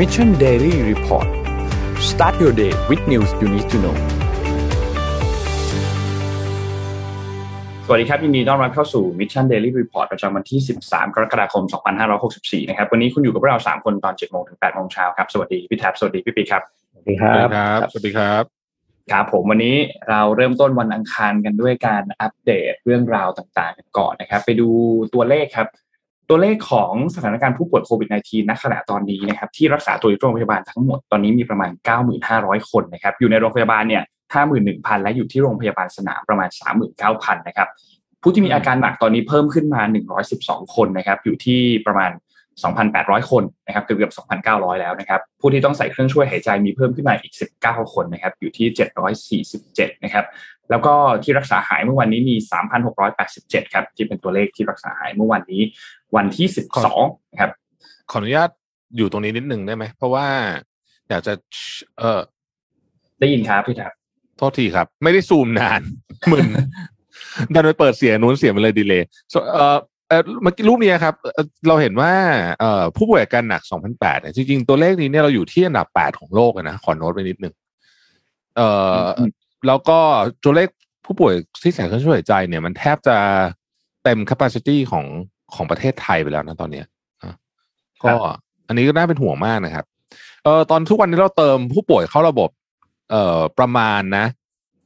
Mission Daily Report start your day with news you need to know สวัสดีครับ ยินดีต้อนรับเข้าสู่ Mission Daily Report ประจำวันที่ 13 กรกฎาคม 2564 นะครับ วันนี้คุณอยู่กับพวกเรา 3 คนตอน 7 โมงถึง 8 โมงเช้าครับ สวัสดี พี่แท็บ สวัสดี พี่ปีครับ สวัสดีครัสวัสบดีครับสวัสดีครับ ครับผมวันนี้เราเริ่มต้นวันอังคารกันด้วยการอัปเดตเรื่องราวต่างๆกันก่อนนะครับ ไปดูตัวเลขครับ ตัวเลขของสถานการณ์ผู้ป่วยโควิด -19 ณขณะตอนนี้นะครับที่รักษาตัวอยู่โรงพยาบาลทั้งหมดตอนนี้มีประมาณ 9,500 คนนะครับอยู่ในโรงพยาบาลเนี่ย51,000 และอยู่ที่โรงพยาบาลสนามประมาณ 39,000 นะครับผู้ที่มีอาการหนักตอนนี้เพิ่มขึ้นมา 112 คนนะครับอยู่ที่ประมาณ 2,800 คนนะครับเกือบเกือบ2,900 แล้วนะครับผู้ที่ต้องใส่เครื่องช่วยหายใจมีเพิ่มขึ้นมาอีก 19 คนนะครับอยู่ที่ 747 นะครับแล้วก็ที่รักษาหายเมื่อวันนี้มี 3,687 ครับที่เป็นตัวเลขที่รักษาหายเมื่อวันนี้ วันที่12นะครับ ขออนุญาตอยู่ตรงนี้นิดนึงได้ไหม เพราะว่าอยากจะ เออได้ยินครับพี่แท็บโทษทีครับ ไม่ได้ซูมนานมึนดันไปเปิดเสียงนู้นเสียงมันเลยดีเลย so, เออเออเมื่อกี้รูปนี้ครับเอ่อเราเห็นว่าเอ่อผู้ป่วยอาการหนัก 2008 เนี่ยจริงๆ ตัวเลขนี้เนี่ยเราอยู่ที่อันดับ 8 ของโลกเลยนะ ขอโน้ตไปนิดนึงเอ่ออแล้วก็ตัวเลขผู้ป่วยที่ใส่เครื่องช่วยหายใจเนี่ยมันแทบจะเต็ม capacity ของ ของประเทศไทยไปแล้วนะตอนเนี้ยนะก็อันนี้ก็น่าเป็นห่วงมากนะครับ เออตอนทุกวันนี้เราเติมผู้ป่วยเข้าระบบ เอ่อประมาณนะ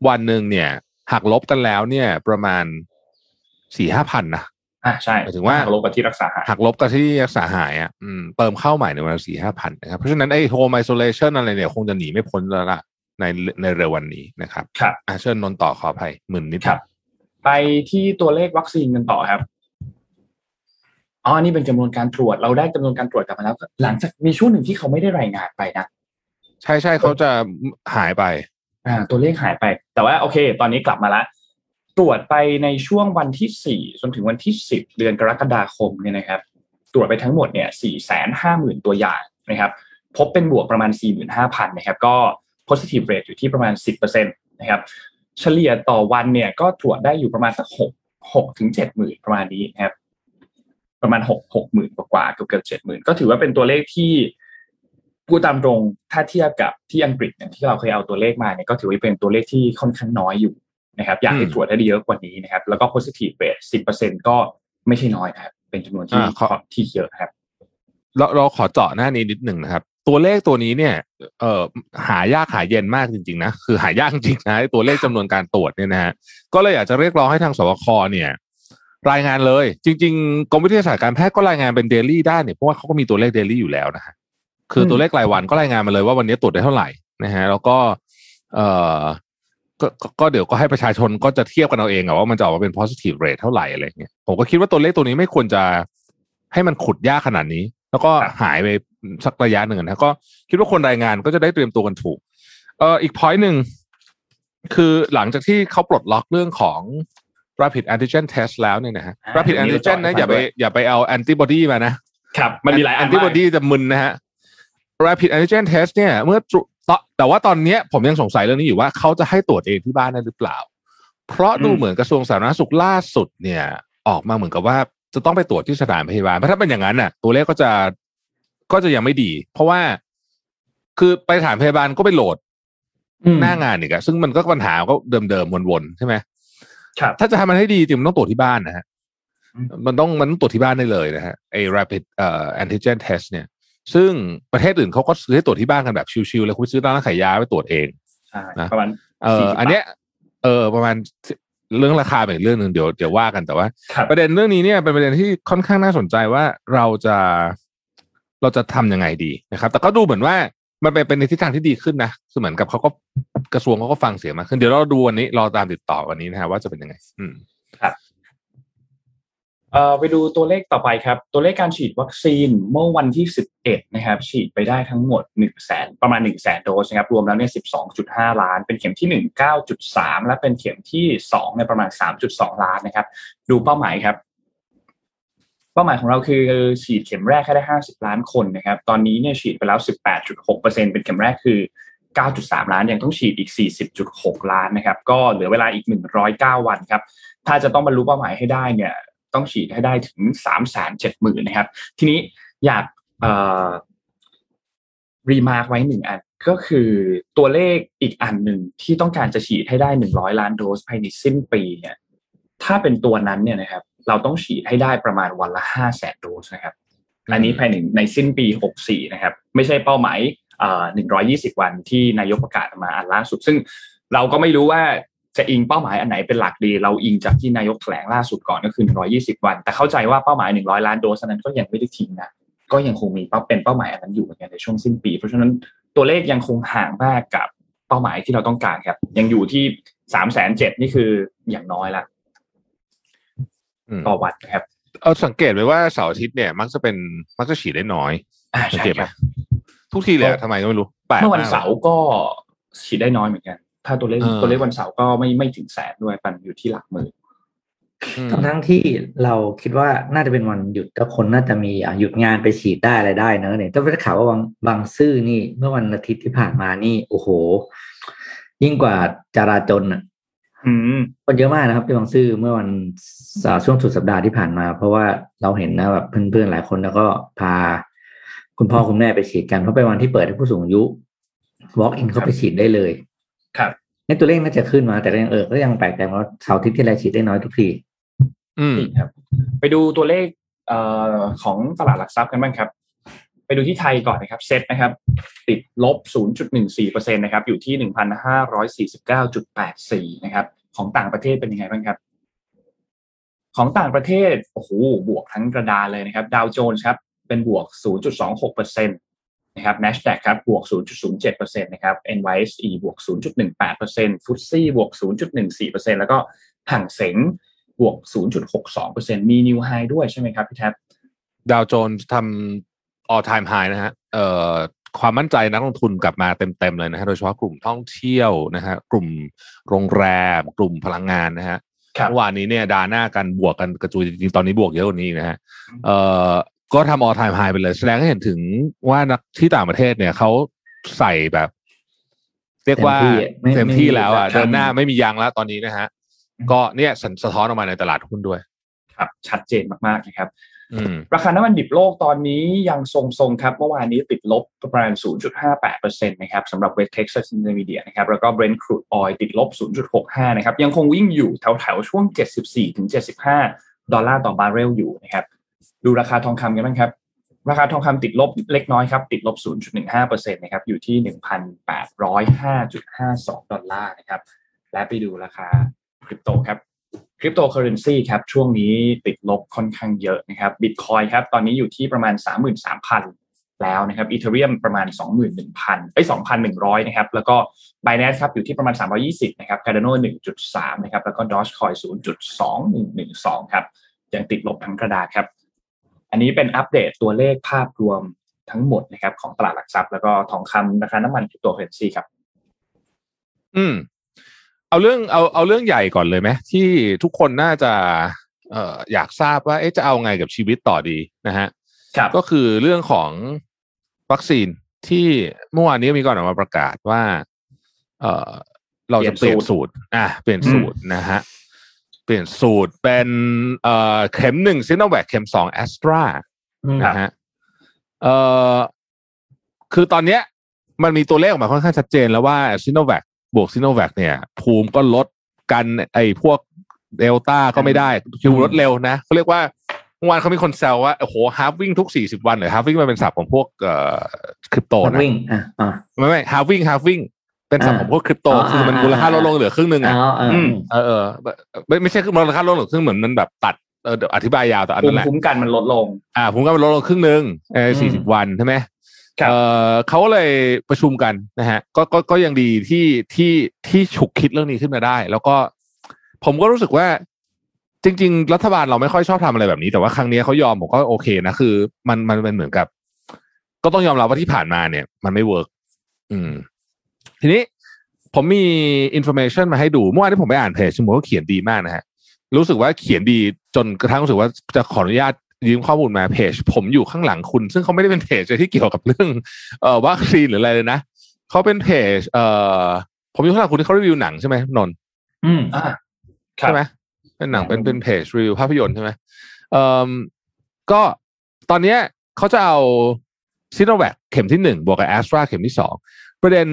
วันหนึ่งเนี่ยหักลบกันแล้วเนี่ย ประมาณสี่ห้าพันนะอ่าใช่หมายถึงว่าลบกับที่รักษาหายหักลบกับที่รักษาหายอะอืมเติมเข้าใหม่ในวันสี่ห้าพันนะครับ เพราะฉะนั้นไอ้ home isolation อะไรเนี่ย คงจะหนีไม่พ้นแล้วล่ะในในเร็ววันนี้นะครับครับอะเชิญนนท์ต่อขออภัยหมื่นนิดครับ ไปที่ตัวเลขวัคซีนกันต่อครับ อ๋อนี่เป็นจำนวนการตรวจ เราได้จำนวนการตรวจกลับมาแล้ว หลังจากมีช่วงหนึ่งที่เขาไม่ได้รายงานไปนะ ใช่ใช่เขาจะหายไปอ่าตัวเลขหายไป แต่ว่าโอเค ตอนนี้กลับมาแล้วตรวจไปในช่วงวันที่สี่จนถึงวันที่สิบเดือนกรกฎาคมเนี่ยนะครับ ตรวจไปทั้งหมดเนี่ยสี่แสนห้าหมื่นตัวอย่างนะครับ พบเป็นบวกประมาณสี่หมื่นห้าพันนะครับ ก็ positive rate อยู่ที่ประมาณสิบเปอร์เซ็นตนะครับ เฉลี่ยต่อวันเนี่ยก็ตรวจได้อยู่ประมาณสักหกหกถึงเจ็ดหมื่นประมาณนี้นะครับ ประมาณหกหกหมื่นกว่าๆเกือบเกือบเจ็ดหมื่นก็ถือว่าเป็นตัวเลขที่พูดตามตรงถ้าเทียบกับที่อังกฤษอย่างที่เราเคยเอาตัวเลขมาเนี่ยก็ถือว่าเป็นตัวเลขที่ค่อนข้างน้อยอยู่นะครับ อยากให้อืมตรวจได้เยอะกว่านี้นะครับ แล้วก็ positive rate สิบเปอร์เซ็นก็ไม่ใช่น้อยนะครับ เป็นจำนวนที่อ่าขอที่เยอะนะครับ เราเราขอเจาะหน้านี้นิดหนึ่งนะครับ ตัวเลขตัวนี้เนี่ย เอ่อหายากหาเย็นมากจริง ๆ นะ คือหายากจริงๆนะไอ้ตัวเลขจำนวนการตรวจเนี่ยนะฮะก็เลยอยากจะเรียกร้องให้ทางสวคเนี่ย รายงานเลย จริง ๆกรมวิทยาศาสตร์การแพทย์ก็รายงานเป็นเดลี่ได้เนี่ยเพราะว่าเขาก็มีตัวเลขเดลี่อยู่แล้วนะฮะคือตัวเลขรายวันก็รายงานมาเลยว่าวันนี้ตรวจได้เท่าไหร่นะฮะแล้วก็เอ่อก็ก็ก็เดี๋ยวก็ให้ประชาชนก็จะเทียบกันเอาเองอะว่ามันจะออกมาเป็น positive rate เท่าไหร่อะไรเงี้ยผมก็คิดว่าตัวเลขตัวนี้ไม่ควรจะให้มันขุดยากขนาดนี้ แล้วก็ครับหายไปสักระยะหนึ่งนะก็คิดว่าคนรายงานก็จะได้เตรียมตัวกันถูก เอ่ออีก point หนึ่งคือหลังจากที่เขาปลดล็อกเรื่องของ rapid antigen test แล้วเนี่ยนะฮะอ่า rapid เดี๋ยวนี้ antigen นะเราอย่าไปด้วยอย่าไปเอา antibody มานะครับมันมีหลายอันแอนติบอดีจะมึนนะฮะ rapid antigen test เนี่ย เมื่อตรวตแต่ว่าตอนเนี้ยผมยังสงสัยเรื่องนี้อยู่ว่าเขาจะให้ตรวจเองที่บ้านได้หรือเปล่า เพราะดูเหมือนกระทรวงสาธารณสุขล่าสุดเนี่ย ออกมาเหมือนกับว่าจะต้องไปตรวจที่สถานพยาบาล เพราะถ้าเป็นอย่างนั้นน่ะ ตัวเลขก็จะก็จะยังไม่ดี เพราะว่าคือไปสถานพยาบาลก็ไปโหลดอืมหน้างานอีกอะซึ่งมันก็ปัญหาก็เดิมๆวนๆใช่ไหมครับ ถ้าจะทำมันให้ดีจริงมันต้องตรวจที่บ้านนะฮะอืมมันต้องมันต้องตรวจที่บ้านได้เลยนะฮะไอ้ rapid เอ่อ antigen test เนี่ย ซึ่งประเทศอื่นเขาก็ซื้อให้ตรวจที่บ้านกันแบบชิวๆเลยคุณไปซื้อร้านขายยาไปตรวจเองใช่นะประมาณเออ40อันเนี้ยเออประมาณเรื่องราคาเป็นอีกเรื่องหนึ่งเดี๋ยวเดี๋ยวว่ากันแต่ว่าครับประเด็นเรื่องนี้เนี่ยเป็นประเด็นที่ค่อนข้างน่าสนใจว่าเราจะเราจะทำยังไงดีนะครับ แต่ก็ดูเหมือนว่า มันเป็นเป็นในทิศทางที่ดีขึ้นนะคือเหมือนกับเขาก็กระทรวงเขาก็ฟังเสียงมาขึ้นเดี๋ยวเราดูวันนี้รอตามติดต่อวันนี้นะฮะว่าจะเป็นยังไง อืมครับเอ่อไปดูตัวเลขต่อไปครับ ตัวเลขการฉีดวัคซีนเมื่อวันที่ 11 นะครับ ฉีดไปได้ทั้งหมด1 0 0 0 0แสนประมาณ1 0 0 0 0แสนโดสนะครับ รวมแล้วเนี่ย 12.5 ล้าน เป็นเข็มที่ 1 9.3 และเป็นเข็มที่2เนี่ยประมาณ 3.2 ล้านนะครับ ดูเป้าหมายครับ เป้าหมายของเราคือฉีดเข็มแรกให้ได้ 50 ล้านคนนะครับ ตอนนี้เนี่ยฉีดไปแล้ว 18.6%เป็นเข็มแรกคือ 9.3 ล้าน ยังต้องฉีดอีก 40.6 ล้านนะครับ ก็เหลือเวลาอีก 109 วันครับ ถ้าจะต้องบรรลุเป้าหมายให้ได้เนี่ยต้องฉีดให้ได้ถึง 3 7 0 0 0 0นะครับ ทีนี้อยากremark ไว้หนึ่งอันก็คือตัวเลขอีกอันหนึ่งที่ต้องการจะฉีดให้ได้หนึ่งร้อยล้านโดสภายในสิ้นปีเนี่ย ถ้าเป็นตัวนั้นเนี่ยนะครับ เราต้องฉีดให้ได้ประมาณวันละห้าแสนโดสนะครับอันนี้ภายในในสิ้นปีหกสี่นะครับ ไม่ใช่เป้าหมายหนึ่งร้อยยี่สิบวันที่นายกประกาศมาอันล่าสุด ซึ่งเราก็ไม่รู้ว่าจะอิงเป้าหมายอันไหนเป็นหลักดี เราอิงจากที่นายกแถลงล่าสุดก่อนก็คือ 120 วัน แต่เข้าใจว่าเป้าหมาย 100 ล้านโดสนั้นก็ยังไม่ได้ทิ้งนะ ก็ยังคงมีเป้าเป็นเป้าหมายอันนั้นอยู่เหมือนกันในช่วงสิ้นปี เพราะฉะนั้นตัวเลขยังคงห่างมากกับเป้าหมายที่เราต้องการครับ ยังอยู่ที่สามแสนเจ็ดนี่คืออย่างน้อยละ ต่อวันครับ เอาสังเกตไว้ว่าเสาร์อาทิตย์เนี่ย มักจะเป็นมักจะฉีดได้น้อยสังเกตไหมทุกทีเลยทำไมก็ไม่รู้เมื่อวันเสาร์ก็ฉีดได้น้อยเหมือนกัน ถ้าตัวเลขตัวเลขวันเสาร์ก็ไม่ไม่ถึงแสนด้วยปันอยู่ที่หลักหมื่นทั้งทั้งที่เราคิดว่าน่าจะเป็นวันหยุดแล้วคนน่าจะมีหยุดงานไปฉีดได้อะไรได้เนอะเนี่ยต้องไปข่าวว่าบางบางซื่อนี่ เมื่อวันอาทิตย์ที่ผ่านมานี่ โอ้โห ยิ่งกว่าจราจนอะ คนเยอะมากนะครับที่บางซื่อเมื่อวันช่วงสุดสัปดาห์ที่ผ่านมา เพราะว่าเราเห็นนะแบบเพื่อนๆหลายคนแล้วก็พา คุณพ่อคุณแม่ไปฉีดกันเพราะเป็นวันที่เปิดให้ผู้สูงอายุ walk in เข้าไปฉีดได้เลย ครับนี่ตัวเลขน่าจะขึ้นมา แต่ก็ยังเออก็ยังแปลกแต่ว่าเสาร์ทิศที่ไรฉีดได้น้อยทุกทีอืมครับ ไปดูตัวเลขเอ่อของตลาดหลักทรัพย์กันบ้างครับ ไปดูที่ไทยก่อนนะครับเซ็ตนะครับ ติดลบ 0.14%นะครับอยู่ที่ 1,549.84 นะครับ ของต่างประเทศเป็นยังไงบ้างครับ ของต่างประเทศโอ้โหบวกทั้งกระดานเลยนะครับดาวโจนส์ครับเป็นบวก 0.26%นะครับ NASDAQ ครับบวก 0.07%นะครับ NYSE บวก 0.18% f t s e บวก 0.14%แล้วก็ห่างเสงบวก 0.62%มีนิวไฮด้วยใช่ไหมครับพี่แท็บดาวโจนส์ทำ all time high นะฮะเอ่อความมั่นใจนักลงทุนกลับมาเต็มๆเลยนะฮะโดยเฉพาะกลุ่มท่องเที่ยวนะฮะกลุ่มโรงแรม กลุ่มพลังงานนะฮะเมื่อวานนี้เนี่ยดาหน้ากันบวกกันกระจุยจริงๆตอนนี้บวกเยอะกว่านี้นะฮะเอ่อก็ทำออทายไฮไปเลย แสดงให้เห็นถึงว่านักที่ต่างประเทศเนี่ยเขาใส่แบบ เรียกว่าเต็มที่แล้วอะเดินหน้าไม่มียางแล้วตอนนี้นะฮะก็เนี่ยสะท้อนออกมาในตลาดหุ้นด้วย ครับ ชัดเจนมากๆนะครับ ราคาน้ำมันดิบโลกตอนนี้ยังทรงๆครับเมื่อวานนี้ติดลบประมาณ 0.58%นะครับสำหรับ West Texas Intermediate นะครับแล้วก็ Brent crude oil ติดลบ 0.65 นะครับยังคงวิ่งอยู่แถวๆช่วง 74-75 ดอลลาร์ต่อบาร์เรลอยู่นะครับดูราคาทองคำกันบ้างครับ ราคาทองคำติดลบเล็กน้อยครับ ติดลบ 0.15%นะครับอยู่ที่ 1,805.52 ดอลลาร์นะครับและไปดูราคาคริปโตครับ ริปโตเคอเรนซีครับช่วงนี้ติดลบค่อนข้างเยอะนะครับบิตคอยน์ครับตอนนี้อยู่ที่ประมาณ 33,000 แล้วนะครับอีเธอเรียมประมาณ 21,000เอ้ย2,100 นะครับ แล้วก็ b บ n a n c e ครับอยู่ที่ประมาณ 320 นะครับ Cardano 1.3 นะครับ แล้วก็ Dogecoin 0.2112 ครับยังติดลบทั้งกระดาษครับ อันนี้เป็นอัปเดตตัวเลขภาพรวมทั้งหมดนะครับของตลาดหลักทรัพย์ แล้วก็ทองคำราคาน้ำมันตัวเคอเรนซีครับ อืม เอาเรื่องเอาเอาเรื่องใหญ่ก่อนเลยไหมที่ทุกคนน่าจะเอ่ออยากทราบว่าเอ๊ะจะเอาไงกับชีวิตต่อดีนะฮะครับก็คือเรื่องของวัคซีนที่เมื่อวานนี้มีก่อนออกมาประกาศว่า เอ่อเราจะเปลี่ยนสูตร อะเปลี่ยนสูตรนะฮะเปลี่ยนสูตรเป็นเอ่อเข็มหนึ่งซิโนแวคเข็มสองแอสตรานะฮะเอ่อคือตอนเนี้ยมันมีตัวเลขออกมาค่อนข้างชัดเจนแล้วว่าซิโนแวค บวกซิโนแวคเนี่ย ภูมิก็ลดกันไอ้พวกเดลต้าก็ไม่ได้คิวลดเร็วนะเขาเรียกว่าเมื่อวานเขามีคนแซวว่าโอ้โห halving ทุกสี่สิบวันเลย halving มันเป็นศัพท์ของพวกเอ่อคริปโตนะวิ่งอ่าไม่ไม่ halving halving เป็นศัพท์ของพวกคริปโตคือมันมูลค่าลดลงเหลือครึ่งหนึ่งอะเออเออไม่ไม่ใช่มูลค่าลดลงครึ่งเหมือนมันแบบตัดเอออธิบายยาวแต่อันนั้นแหละภูมิกันมันลดลง อ่าภูมิกันมันลดลงครึ่งหนึ่งเออสี่สิบวันใช่ไหม เออเขาเลยประชุมกันนะฮะก็ก็ก็ยังดีที่ที่ที่ฉุกคิดเรื่องนี้ขึ้นมาได้ แล้วก็ผมก็รู้สึกว่า จริง ๆ รัฐบาลเราไม่ค่อยชอบทำอะไรแบบนี้ แต่ว่าครั้งนี้เขายอมผมก็โอเคนะคือ มันมันเป็นเหมือนกับ ก็ต้องยอมรับว่าที่ผ่านมาเนี่ย มันไม่ work อืม ทีนี้ผมมี information มาให้ดูเมื่อวานที่ผมไปอ่านเพจผมก็เขียนดีมากนะฮะรู้สึกว่าเขียนดีจนกระทั่งรู้สึกว่าจะขออนุญาต ยืมข้อมูลมาเพจ ผมอยู่ข้างหลังคุณ ซึ่งเขาไม่ได้เป็นเพจที่เกี่ยวกับเรื่องเอ่อวัคซีนหรืออะไรเลยนะเขาเป็นเพจ เอ่อผมอยู่ข้างหลังคุณที่เขารีวิวหนังใช่ไหมนนท์ อืมอ่าใช่ไหมเป็นหนังเป็นเป็นเพจรีวิวภาพยนตร์ใช่ไหมเอ่อก็ตอนเนี้ยเขาจะเอาซิโนแวคเข็มที่หนึ่งบวกกับแอสตราเข็มที่สองประเด็น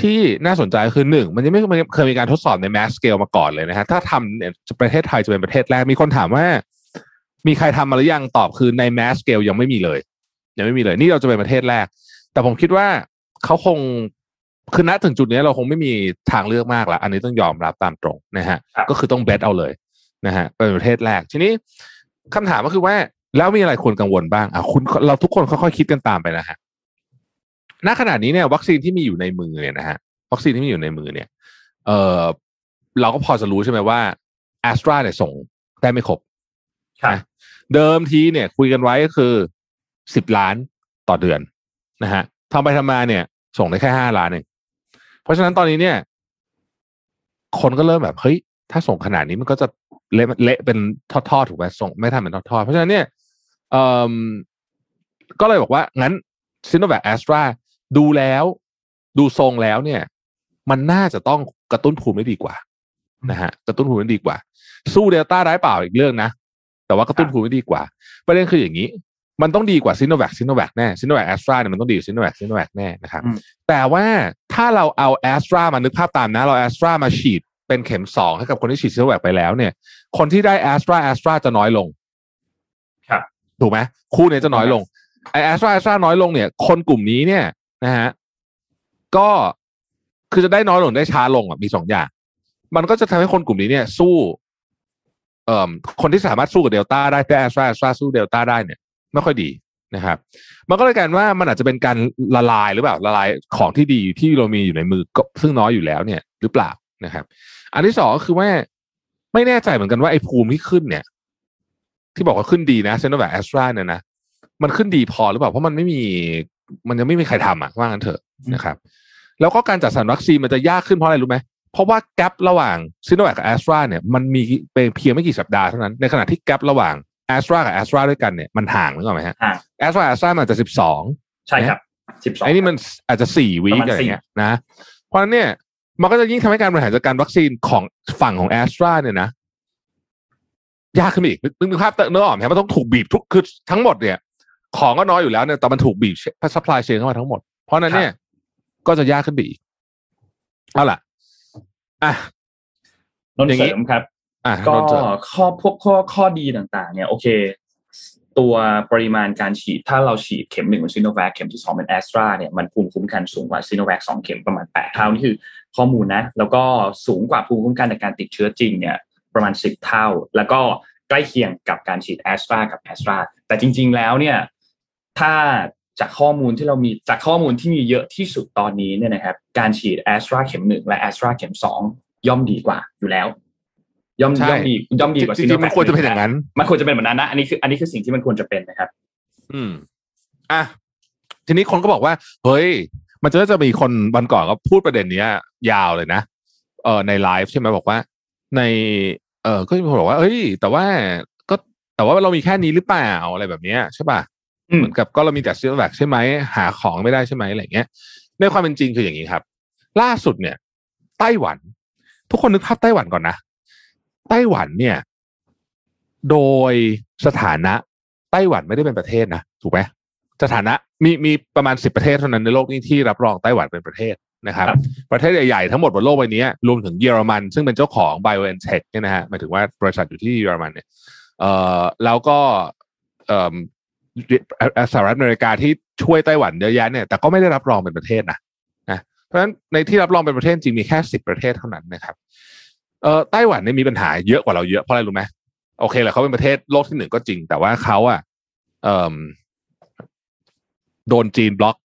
ที่น่าสนใจคือหนึ่งมันยังไม่เคยมีการทดสอบใน mass scale มาก่อนเลยนะฮะถ้าทำเนี่ยประเทศไทยจะเป็นประเทศแรกมีคนถามว่า มีใครทำมาหรือยังตอบคือใน mass scale ยังไม่มีเลย ยังไม่มีเลย นี่เราจะเป็นประเทศแรก แต่ผมคิดว่าเขาคงคือณถึงจุดนี้เราคงไม่มีทางเลือกมากแล้วอันนี้ต้องยอมรับตามตรงนะฮะครับก็คือต้องเบสเอาเลยนะฮะเป็นประเทศแรก ทีนี้คำถามก็คือว่า แล้วมีอะไรควรกังวลบ้างอะคุณเราทุกคนค่อยๆคิดกันตามไปนะฮะณขณะนี้เนี่ย วัคซีนที่มีอยู่ในมือเนี่ยนะฮะวัคซีนที่มีอยู่ในมือเนี่ย เออเราก็พอจะรู้ใช่ไหมว่าแอสตราเนี่ยส่งได้ไม่ครบครับนะ เดิมทีเนี่ย คุยกันไว้ก็คือสิบล้านต่อเดือนนะฮะทำไปทำมาเนี่ย ส่งได้แค่ห้าล้านเองเพราะฉะนั้นตอนนี้เนี่ย คนก็เริ่มแบบเฮ้ยถ้าส่งขนาดนี้มันก็จะเละเละเป็นทอดๆถูกไหมส่งไม่ทำเป็นทอดๆเพราะฉะนั้นเนี่ยเอ่อก็เลยบอกว่า งั้นซิโนแวคแอสตราดูแล้วดูทรงแล้วเนี่ย มันน่าจะต้องกระตุ้นภูมิได้ดีกว่านะฮะกระตุ้นภูมิได้ดีกว่า สู้เดลต้าได้เปล่าอีกเรื่องนะ แต่ว่ากระตุ้นภูมิได้ดีกว่า ประเด็นคืออย่างนี้ มันต้องดีกว่าซิโนแวคซิโนแวคแน่ซิโนแวคแอสตราเนี่ยมันต้องดีกว่าซิโนแวคซิโนแวคแน่นะครับอืมแต่ว่าถ้าเราเอาแอสตรามานึกภาพตามนะ เราแอสตรามาฉีดเป็นเข็มสองให้กับคนที่ฉีดซิโนแวคไปแล้วเนี่ย คนที่ได้แอสตราแอสตราจะน้อยลง ครับ ถูกไหมคู่เนี้ยจะน้อยลงไอแอสตราแอสตราน้อยลงเนี่ย คนกลุ่มนี้เนี่ยนะฮะก็คือจะได้น้อยลงได้ช้าลงอะมีสองอย่าง มันก็จะทำให้คนกลุ่มนี้เนี่ย สู้ เอ่อคนที่สามารถสู้กับเดลต้าได้แต่แอสตราแอสตราสู้เดลต้าได้เนี่ยไม่ค่อยดีนะครับ มันก็เลยกลายเป็นว่ามันอาจจะเป็นการละลายหรือเปล่าละลายของที่ดีที่เรามีอยู่ในมือก็ซึ่งน้อยอยู่แล้วเนี่ยหรือเปล่านะครับ อันที่สองก็คือว่าไม่แน่ใจเหมือนกันว่าไอ้ภูมิที่ขึ้นเนี่ย ที่บอกว่าขึ้นดีนะซิโนแวคแอสตราเนี่ยนะมันขึ้นดีพอหรือเปล่าเพราะมันไม่มีมันยังไม่มีใครทำอะว่างั้นเถอะนะครับ แล้วก็การจัดสรรวัคซีนมันจะยากขึ้นเพราะอะไรรู้ไหม เพราะว่า gap ระหว่างซิโนแวคกับแอสตราเนี่ยมันมีเป็นเพียงไม่กี่สัปดาห์เท่านั้น ในขณะที่ gap ระหว่างแอสตรากับแอสตราด้วยกันเนี่ยมันห่างนึกออกไหมฮะห่างแอสตราแอสตรามันอาจจะสิบสองใช่ครับสิบสองไอ้นี่มันอาจจะสี่วีประมาณอะไรสี่เงี้ยนะ เพราะฉะนั้นเนี่ยมันก็จะยิ่งทำให้การบริหารจัดการวัคซีนของฝั่งของแอสตราเนี่ยนะยากขึ้นไปอีกนึกนึกภาพเนี้ยออกไหมครับมันต้องถูกบีบทุกคือทั้งหมดเนี่ย ของก็น้อยอยู่แล้วเนี่ยแต่มันถูกบีบ supply chain เข้ามาทั้งหมด เพราะฉะนั้นเนี่ย ก็จะยากขึ้นไปอีกเอาล่ะ อะนนท์อย่างงี้เสริมครับอะก็นนท์เสริมข้อพวกข้อข้อดีต่างๆ เนี่ยโอเค ตัวปริมาณการฉีด ถ้าเราฉีดเข็มหนึ่งเป็นซิโนแวคเข็มที่สองเป็นแอสตราเนี่ยมันภูมิคุ้มกันสูงกว่าซิโนแวคสองเข็มประมาณแปดเท่านี่คือข้อมูลนะ แล้วก็สูงกว่าภูมิคุ้มกันจากการติดเชื้อจริงเนี่ยประมาณสิบเท่า แล้วก็ใกล้เคียงกับการฉีดแอสตรากับแอสตราแต่จริง ๆ แล้วเนี่ยถ้า จากข้อมูลที่เรามีจากข้อมูลที่มีเยอะที่สุดตอนนี้เนี่ยนะครับ การฉีดแอสตราเข็มหนึ่งและแอสตราเข็มสองย่อมดีกว่าอยู่แล้ว ย่อมใช่ย่อมดีย่อมดีกว่าจริงๆมันควรจะเป็นอย่างนั้น มันควรจะเป็นแบบนั้นนะอันนี้คืออันนี้คือสิ่งที่มันควรจะเป็นนะครับ อืม อะทีนี้คนก็บอกว่า เฮ้ย มันจะจะมีคนวันก่อนก็พูดประเด็นเนี้ย ยาวเลยนะเออในไลฟ์ใช่ไหมบอกว่า ใน เออก็มีคนบอกว่า เอ้ย แต่ว่าก็แต่ว่าเรามีแค่นี้หรือเปล่าอะไรแบบเนี้ยใช่ป่ะอืม เหมือนกับก็เรามีแต่ซีโนแวคใช่ไหมหาของไม่ได้ใช่ไหมอะไรเงี้ย ในความเป็นจริงคืออย่างนี้ครับ ล่าสุดเนี่ย ไต้หวัน ทุกคนนึกภาพไต้หวันก่อนนะ ไต้หวันเนี่ย โดยสถานะ ไต้หวันไม่ได้เป็นประเทศนะถูกไหมสถานะมีมีประมาณสิบประเทศเท่านั้นในโลกนี้ที่รับรองไต้หวันเป็นประเทศนะครับครับประเทศใหญ่ๆทั้งหมดบนโลกใบนี้รวมถึงเยอรมัน ซึ่งเป็นเจ้าของ BioNTech เนี่ยนะฮะหมายถึงว่าบริษัทอยู่ที่เยอรมันเนี่ยเอ่อแล้วก็เอ่อ สหรัฐอเมริกาที่ช่วยไต้หวันเยอะแยะเนี่ยแต่ก็ไม่ได้รับรองเป็นประเทศนะนะเพราะฉะนั้นในที่รับรองเป็นประเทศจริงมีแค่สิบประเทศเท่านั้นนะครับเอ่อไต้หวันเนี่ยมีปัญหาเยอะกว่าเราเยอะเพราะอะไรรู้ไหมโอเคแหละเขาเป็นประเทศโลกที่หนึ่งก็จริง แต่ว่าเขาอะเอ่อโดนจีนบล็อก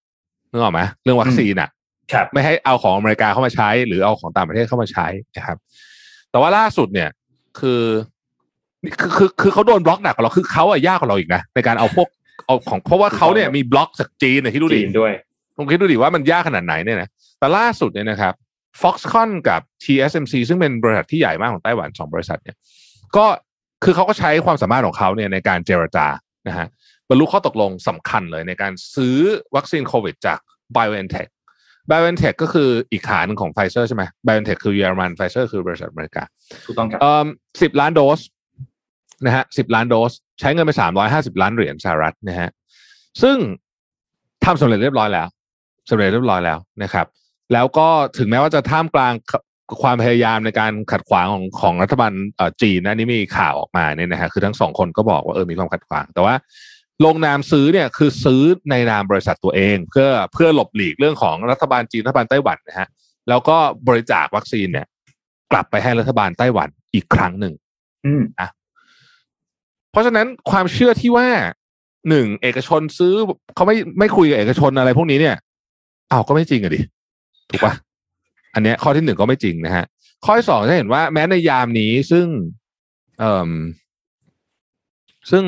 นึกออกไหมเรื่องวัคซีนอะครับไม่ให้เอาของอเมริกาเข้ามาใช้ หรือเอาของต่างประเทศเข้ามาใช้นะครับ แต่ว่าล่าสุดเนี่ย คือนี่คือคือคือเขาโดนบล็อกหนักกว่าเราคือเขาอะยากกว่าเราอีกนะในการเอาพวก เอาของเพราะว่าเขาเนี่ยมีบล็อกจากจีนเนี่ยที่ดูดิจีนด้วยผมคิดดูดิว่ามันยากขนาดไหนเนี่ยนะแต่ล่าสุดเนี่ยนะครับ Foxconn กับ TSMC ซึ่งเป็นบริษัทที่ใหญ่มากของไต้หวันสองบริษัทเนี่ย ก็คือเขาก็ใช้ความสามารถของเขาเนี่ยในการเจรจานะฮะบรรลุข้อตกลงสำคัญเลยในการซื้อวัคซีนโควิดจาก BioNTech BioNTech ก็คืออีกขาหนึ่งของ Pfizer ใช่ไหม BioNTech คือเยอรมัน Pfizer คือบริษัทอเมริกาถูกต้องครับเอ่อสิบล้านโดส นะฮะสิบล้านโดส ใช้เงินไปสามร้อยห้าสิบล้านเหรียญสหรัฐนะฮะซึ่งทำสำเร็จเรียบร้อยแล้วสำเร็จเรียบร้อยแล้วนะครับ แล้วก็ถึงแม้ว่าจะท่ามกลางความพยายามในการขัดขวางของของรัฐบาลเอ่อจีนนะนี่มีข่าวออกมาเนี่ยนะฮะคือทั้งสองคนก็บอกว่าเออมีความขัดขวาง แต่ว่าลงนามซื้อเนี่ยคือซื้อในนามบริษัทตัวเอง เพื่อเพื่อหลบหลีกเรื่องของรัฐบาลจีนรัฐบาลไต้หวันนะฮะแล้วก็บริจาควัคซีนเนี่ย กลับไปให้รัฐบาลไต้หวันอีกครั้งหนึ่งอืม เพราะฉะนั้นความเชื่อที่ว่าหนึ่งเอกชนซื้อเขาไม่ไม่คุยกับเอกชนอะไรพวกนี้เนี่ยอ้าวก็ไม่จริงอะดิถูกปะอันเนี้ยข้อที่หนึ่งก็ไม่จริงนะฮะ ข้อที่สองจะเห็นว่าแม้ในยามนี้ซึ่ง เอ่อซึ่ง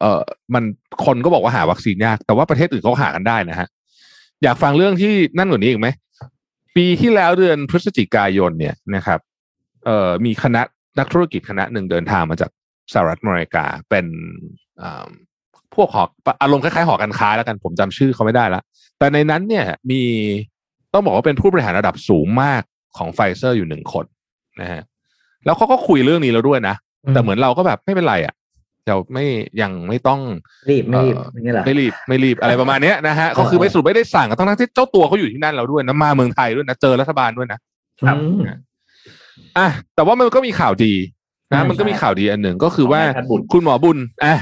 เอ่อมันคนก็บอกว่าหาวัคซีนยาก แต่ว่าประเทศอื่นเขาหากันได้นะฮะ อยากฟังเรื่องที่นั่นกว่านี้อีกไหม ปีที่แล้วเดือนพฤศจิกายนเนี่ยนะครับ เอ่อมีคณะนักธุรกิจคณะหนึ่งเดินทางมาจาก สหรัฐอเมริกาเป็นอ่าพวกหออารมณ์คล้ายๆหอการค้าแล้วกันผมจำชื่อเขาไม่ได้ละแต่ในนั้นเนี่ยมีต้องบอกว่าเป็นผู้บริหารระดับสูงมากของไฟเซอร์อยู่หนึ่งคนนะฮะแล้วเขาก็คุยเรื่องนี้แล้วด้วยนะ แต่เหมือนเราก็แบบไม่เป็นไรอะเราไม่ยังไม่ต้องรีบไม่รีบเอ่ออย่างนี้เหรอไม่รีบไม่รีบอะไรประมาณเนี้ยนะฮะก็คือไม่สรุปไม่ได้สั่งทั้งๆที่เจ้าตัวเขาอยู่ที่นั่นแล้วด้วยนะมาเมืองไทยด้วยนะเจอรัฐบาลด้วยนะครับอืมอะแต่ว่ามันก็มีข่าวดี นะอืมมันก็มีข่าวดีอันหนึ่งก็คือว่าของนายแพทย์บุญคุณหมอบุญอะ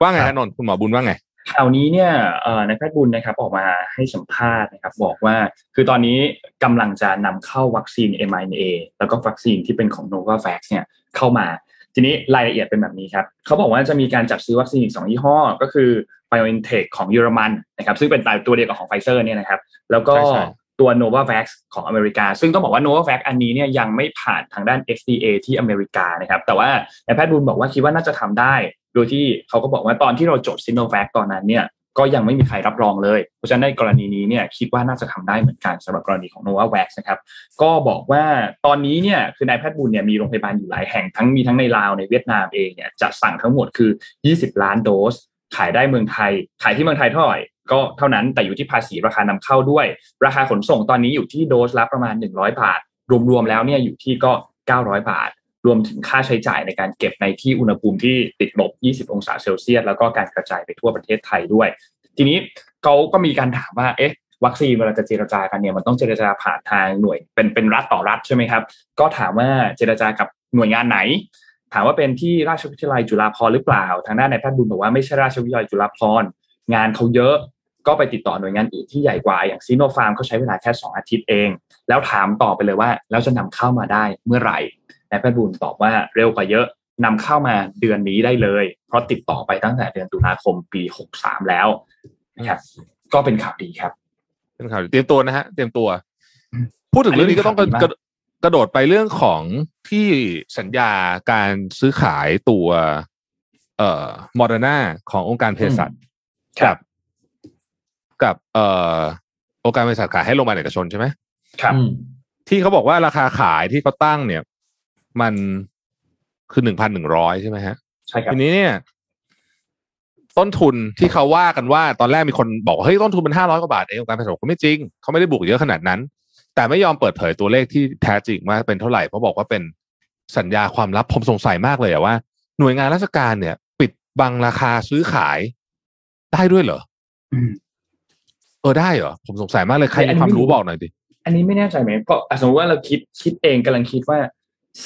ว่าไงครัฮะบนนท์คุณหมอบุญว่าไงข่าวนี้เนี่ยเอ่อนายแพทย์บุญนะครับออกมาให้สัมภาษณ์นะครับ บอกว่าคือตอนนี้กำลังจะนำเข้าวัคซีน mRNA แล้วก็วัคซีนที่เป็นของ Novavax เนี่ยเข้ามา ทีนี้รายละเอียดเป็นแบบนี้ครับเขาบอกว่าจะมีการจัดซื้อวัคซีนอีกสองยี่ห้อ ก็คือ BioNTech ของเยอรมันนะครับซึ่งเป็นตัวเดียวกับของไฟเซอร์เนี่ยนะครับ แล้วก็ใช่ใช่ ตัว Novavax ของอเมริกา ซึ่งต้องบอกว่า Novavax อันนี้เนี่ยยังไม่ผ่านทางด้าน FDA ที่อเมริกานะครับแต่ว่านายแพทย์บุญบอกว่าคิดว่าน่าจะทำได้ โดยที่เขาก็บอกว่าตอนที่เราจดซิโนแวคตอนนั้นเนี่ยก็ยังไม่มีใครรับรองเลย เพราะฉะนั้นในกรณีนี้เนี่ยคิดว่าน่าจะทำได้เหมือนกันสำหรับกรณีของ Novavax นะครับ ก็บอกว่าตอนนี้เนี่ยคือนายแพทย์บุญเนี่ยมีโรงพยาบาลอยู่หลายแห่งทั้งมีทั้งในลาวในเวียดนามเองเนี่ยจะสั่งทั้งหมดคือ 20 ล้านโดส ขายได้เมืองไทย ขายที่เมืองไทยเท่าไหร่ ก็เท่านั้นแต่อยู่ที่ภาษีราคานำเข้าด้วย ราคาขนส่งตอนนี้อยู่ที่โดสละประมาณ 100 บาท รวมๆแล้วเนี่ยอยู่ที่ก็ 900 บาท รวมถึงค่าใช้จ่ายในการเก็บในที่อุณหภูมิที่ติดลบ 20 องศาเซลเซียสแล้วก็การกระจายไปทั่วประเทศไทยด้วย ทีนี้เขาก็มีการถามว่าเอ๊ะวัคซีนเวลาจะเจรจากันเนี่ยมันต้องเจรจาผ่านทางหน่วยเป็นเป็นรัฐต่อรัฐใช่ไหมครับ ก็ถามว่าเจรจากับหน่วยงานไหน ถามว่าเป็นที่ราชวิทยาลัยจุฬาภรหรือเปล่า ทางด้านนายแพทย์บุญบอกว่าไม่ใช่ราชวิทยาลัยจุฬาภรงานเขาเยอะ ก็ไปติดต่อหน่วยงานอื่นที่ใหญ่กว่าอย่างซีโนฟาร์มเขาใช้เวลาแค่สองอาทิตย์เอง แล้วถามต่อไปเลยว่า แล้วจะนำเข้ามาได้เมื่อไหร่นายแพทย์บุญตอบว่าเร็วกว่าเยอะนำเข้ามาเดือนนี้ได้เลย เพราะติดต่อไปตั้งแต่เดือนตุลาคมปี 63 แล้วนะครับก็เป็นข่าวดีครับ เป็นข่าวดีเตรียมตัวนะฮะเตรียมตัวอืมพูดถึงเรื่องนี้ก็ต้องกอันระนี้เป็นข่าวดีมากกระกระโดดไปเรื่องของที่สัญญาการซื้อขายตัว เอ่อโมเดอร์นาขององค์การเภสัชกับ กับเอ่อองค์การเภสัชขายให้โรงพยาบาลเอกชนใช่ไหมครับอืมที่เขาบอกว่าราคาขายที่เขาตั้งเนี่ย มันคือหนึ่งพันหนึ่งร้อยใช่ไหมฮะใช่ครับทีนี้เนี่ย ต้นทุนที่เขาว่ากันว่า ตอนแรกมีคนบอกว่าเฮ้ยต้นทุนมันห้าร้อยกว่าบาทเององค์การผสมก็ไม่จริงเขาไม่ได้บุกเยอะขนาดนั้น แต่ไม่ยอมเปิดเผยตัวเลขที่แท้จริงว่าเป็นเท่าไหร่เพราะบอกว่าเป็นสัญญาความลับผมสงสัยมากเลยอะว่า หน่วยงานราชการเนี่ย ปิดบังราคาซื้อขายได้ด้วยเหรออืม เออได้เหรอผมสงสัยมากเลยใครอันมีนี้ความรู้ไม่รู้บอกหน่อยดิอันนี้ไม่แน่ใจไหมก็อะสมมติว่าเราคิดคิดเองกำลังคิดว่า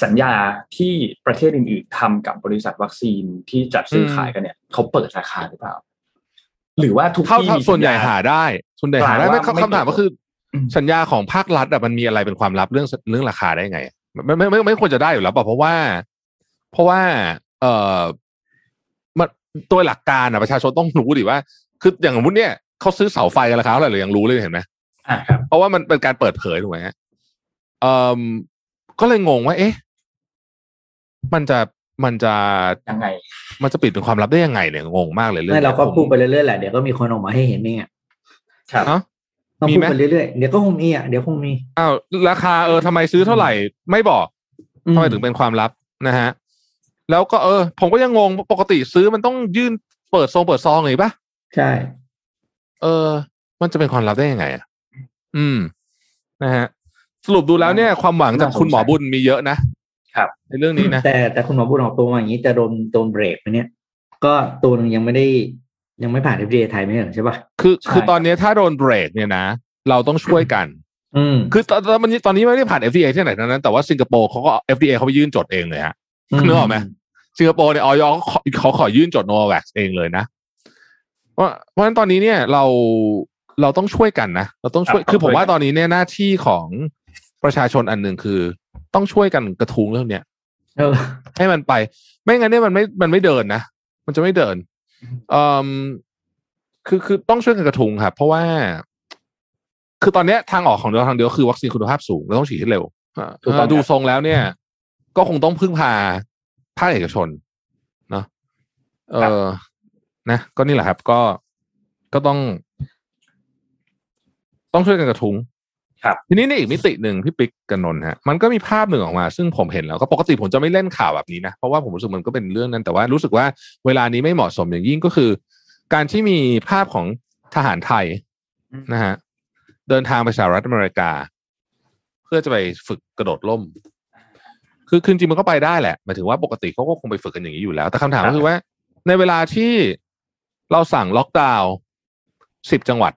สัญญาที่ประเทศอื่นๆทำกับบริษัทวัคซีนที่จัดซื้อขายกันเนี่ยเขาเปิดราคาหรือเปล่า หรือว่าทุกเท่าที่เท่ามีส่วนใหญ่ญญหาได้ส่วนใหญ่หาได้กล่าวไม่ว่าไม่คำถามก็คืออมสัญญาของภาครัฐอะมันมีอะไรเป็นความลับเรื่องเรื่องราคาได้ไงไม่ไม่ไม่ไม่ไม่ควรจะได้อยู่แล้วเปล่าเพราะว่า เพราะว่า เอ่อมันตัวหลักการอะประชาชนต้องรู้ดิว่า คืออย่างสมมติเนี่ย เขาซื้อเสาไฟกันราคาเท่าไหร่เรายังรู้เลยเห็นไหมอ่าครับเพราะว่ามันเป็นการเปิดเผยถูกไหมฮะเอ่อก็เลยงงว่า เอ๊ะ มันจะมันจะยังไง มันจะปิดเป็นความลับได้ยังไงเนี่ยงงมากเลยเรื่องไม่นี้ยเราก็ผมพูดไปเรื่อยๆแหละเดี๋ยวก็มีคนออกมาให้เห็นเองอะครับเอ้าต้องมีพูดไหมไปเรื่อยๆเดี๋ยวก็คงมีอะเดี๋ยวคงมีอ้าวราคาเออทำไมซื้อเท่าไหร่ ไม่บอกอืทำไมถึงเป็นความลับนะฮะแล้วก็เออ ผมก็ยังงงปกติซื้อมันต้องยื่นเปิดซองเปิดซองเลยปะใช่ เออ มันจะเป็นความลับได้ยังไงอะอืม นะฮะ สรุปดูแล้วเนี่ย ความหวังจากคุณหมอบุญมีเยอะนะ ครับ ในเรื่องนี้นะ แต่แต่คุณหมอบุญออกตัวมาอย่างนี้จะโดนโดนเบรกไหมเนี่ย ก็ตัวหนึงยังไม่ได้ยังไม่ผ่าน FDA ไทยไม่ใช่เหรอใช่ปะคือใช่คือตอนนี้ถ้าโดนเบรกเนี่ยนะ เราต้องช่วยกัน อืม คือตอนตอนนี้ตอนนี้ไม่ได้ผ่าน FDA ที่ไหนทั้งนั้น แต่ว่าสิงคโปร์เขาก็ FDA เขาไปยื่นจดเองเลยฮะนึกออกไหมสิงคโปร์เนี่ยออยเขาขอเขาขอยื่นจดโนว a x เองเลยนะ เพราะเพราะฉะนั้นตอนนี้เนี่ยเราเราต้องช่วยกันนะเราต้องช่วยครับคือผมว่าต้องช่วยกันตอนนี้เนี่ยหน้าที่ของประชาชนอันหนึ่งคือ ต้องช่วยกันกระทุ้งเรื่องเนี้ยเออให้มันไป ไม่งั้นเนี่ยมันไม่มันไม่เดินนะมันจะไม่เดินเอ่อคือคือต้องช่วยกันกระทุ้งครับเพราะว่า คือตอนเนี้ยทางออกของเราทางเดียวคือวัคซีนคุณภาพสูงเราต้องฉีดให้เร็วอ่าถูกต้องครับดูทรงแล้วเนี่ย ก็คงต้องพึ่งพาภาคเอกชนเนาะเออ นะก็นี่แหละครับ ก็ก็ต้อง ต้องช่วยกันกระทุ้งครับทีนี้ในอีกมิติหนึ่งพี่ปิ๊กกันนนท์ฮะมันก็มีภาพหนึ่งออกมา ซึ่งผมเห็นแล้วก็ปกติผมจะไม่เล่นข่าวแบบนี้นะเพราะว่าผมรู้สึกมันก็เป็นเรื่องนั้น แต่ว่ารู้สึกว่าเวลานี้ไม่เหมาะสมอย่างยิ่งก็คือ การที่มีภาพของทหารไทยนะฮะเดินทางไปสหรัฐอเมริกา เพื่อจะไปฝึกกระโดดร่ม คือคือจริงๆมันก็ไปได้แหละหมายถึงว่าปกติเขาก็คงไปฝึกกันอย่างนี้อยู่แล้ว แต่คำถามก็คือว่า ในเวลาที่ เราสั่งล็อกดาวน์สิบจังหวัด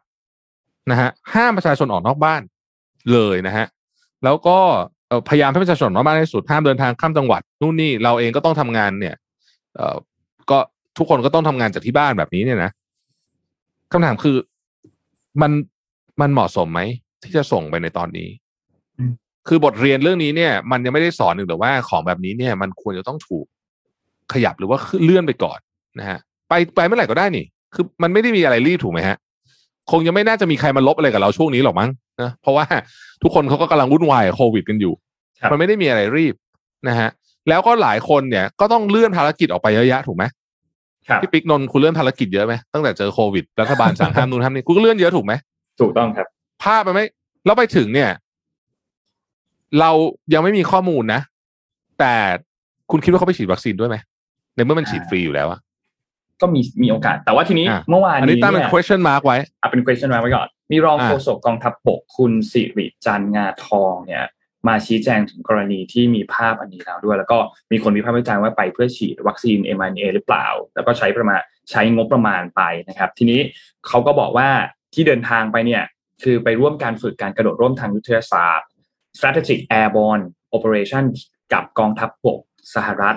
นะฮะห้ามประชาชนออกนอกบ้านเลยนะฮะแล้วก็เอ่อพยายามให้ประชาชนออกนอกบ้านให้สุดห้ามเดินทางข้ามจังหวัดนู่นนี่เราเองก็ต้องทำงานเนี่ยเอ่อก็ทุกคนก็ต้องทำงานจากที่บ้านแบบนี้เนี่ยนะคำถามคือมันมันเหมาะสมไหมที่จะส่งไปในตอนนี้อืมคือบทเรียนเรื่องนี้เนี่ย มันยังไม่ได้สอนหนึ่งแต่ว่าของแบบนี้เนี่ย มันควรจะต้องถูกขยับหรือว่าเลื่อนไปก่อนนะฮะ ไปไปเมื่อไหร่ก็ได้นี่ คือมันไม่ได้มีอะไรรีบถูกไหมฮะ คงยังไม่น่าจะมีใครมาลบอะไรกับเราช่วงนี้หรอกมั้งนะเพราะว่าทุกคนเขาก็กำลังวุ่นวายกับโควิดกันอยู่ครับมันไม่ได้มีอะไรรีบนะฮะ แล้วก็หลายคนเนี่ย ก็ต้องเลื่อนภารกิจออกไปเยอะแยะถูกไหมครับพี่ปิ๊กนนท์คุณเลื่อนภารกิจเยอะไหมตั้งแต่เจอโควิดรัฐบาลสั่งห้ามนู่นห้ามนี่คุณก็เลื่อนเยอะถูกไหมถูกต้องครับภาพมันไม่แล้วไปถึงเนี่ย เรายังไม่มีข้อมูลนะ แต่คุณคิดว่าเขาไปฉีดวัคซีนด้วยไหมในเมื่อมันฉีดฟรีอยู่แล้วอะ ก็มีมีโอกาส แต่ว่าทีนี้อะเมื่อวานอันนี้นี้ตั้งเป็นเนี่ย question mark ไว้อะเป็น question mark ไว้ก่อน มีรองอ่าโฆษกกองทัพบกคุณสิริจันทร์งาทองเนี่ย มาชี้แจงถึงกรณีที่มีภาพอันนี้แล้วด้วย แล้วก็มีคนวิพากษ์วิจารณ์ว่าไปเพื่อฉีดวัคซีน mRNA หรือเปล่า แล้วก็ใช้ประมาณใช้งบประมาณไปนะครับ ทีนี้เขาก็บอกว่าที่เดินทางไปเนี่ยคือไปร่วมการฝึกการกระโดดร่วมทางยุทธศาสตร์ strategic airborne operation กับกองทัพบกสหรัฐ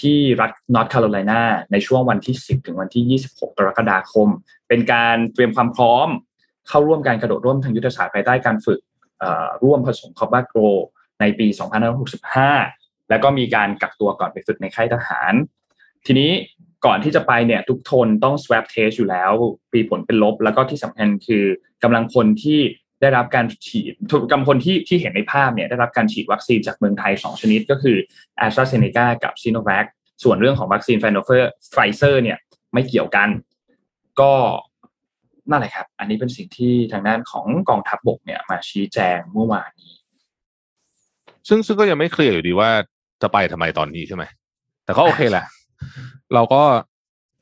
ที่รัฐนอร์ทแคโรไลนาในช่วงวันที่ 10 ถึงวันที่ 26 กรกฎาคม เป็นการเตรียมความพร้อม เข้าร่วมการกระโดดร่วมทางยุทธศาสตร์ภายใต้การฝึกร่วมผสมคอบบาโกรในปี 2565 แล้วก็มีการกักตัวก่อนไปฝึกในค่ายทหาร ทีนี้ก่อนที่จะไปเนี่ยทุกคนต้อง swab test อยู่แล้ว มีผลเป็นลบ แล้วก็ที่สำคัญคือกำลังพลที่ ได้รับการฉีดกำลังพลที่ที่เห็นในภาพเนี่ยได้รับการฉีดวัคซีนจากเมืองไทย 2 ชนิดก็คือ AstraZeneca กับ s i n o v a c ส่วนเรื่องของวัคซีนไฟโนเฟอร์ไฟเซอร์เนี่ยไม่เกี่ยวกัน ก็นั่นแหละครับ อันนี้เป็นสิ่งที่ทางด้านของกองทัพบกเนี่ยมาชี้แจงเมื่อวานนี้ ซึ่งซึ่งก็ยังไม่เคลียร์อยู่ดีว่าจะไปทำไมตอนนี้ใช่ไหม แต่ก็โอเคแหละ เราก็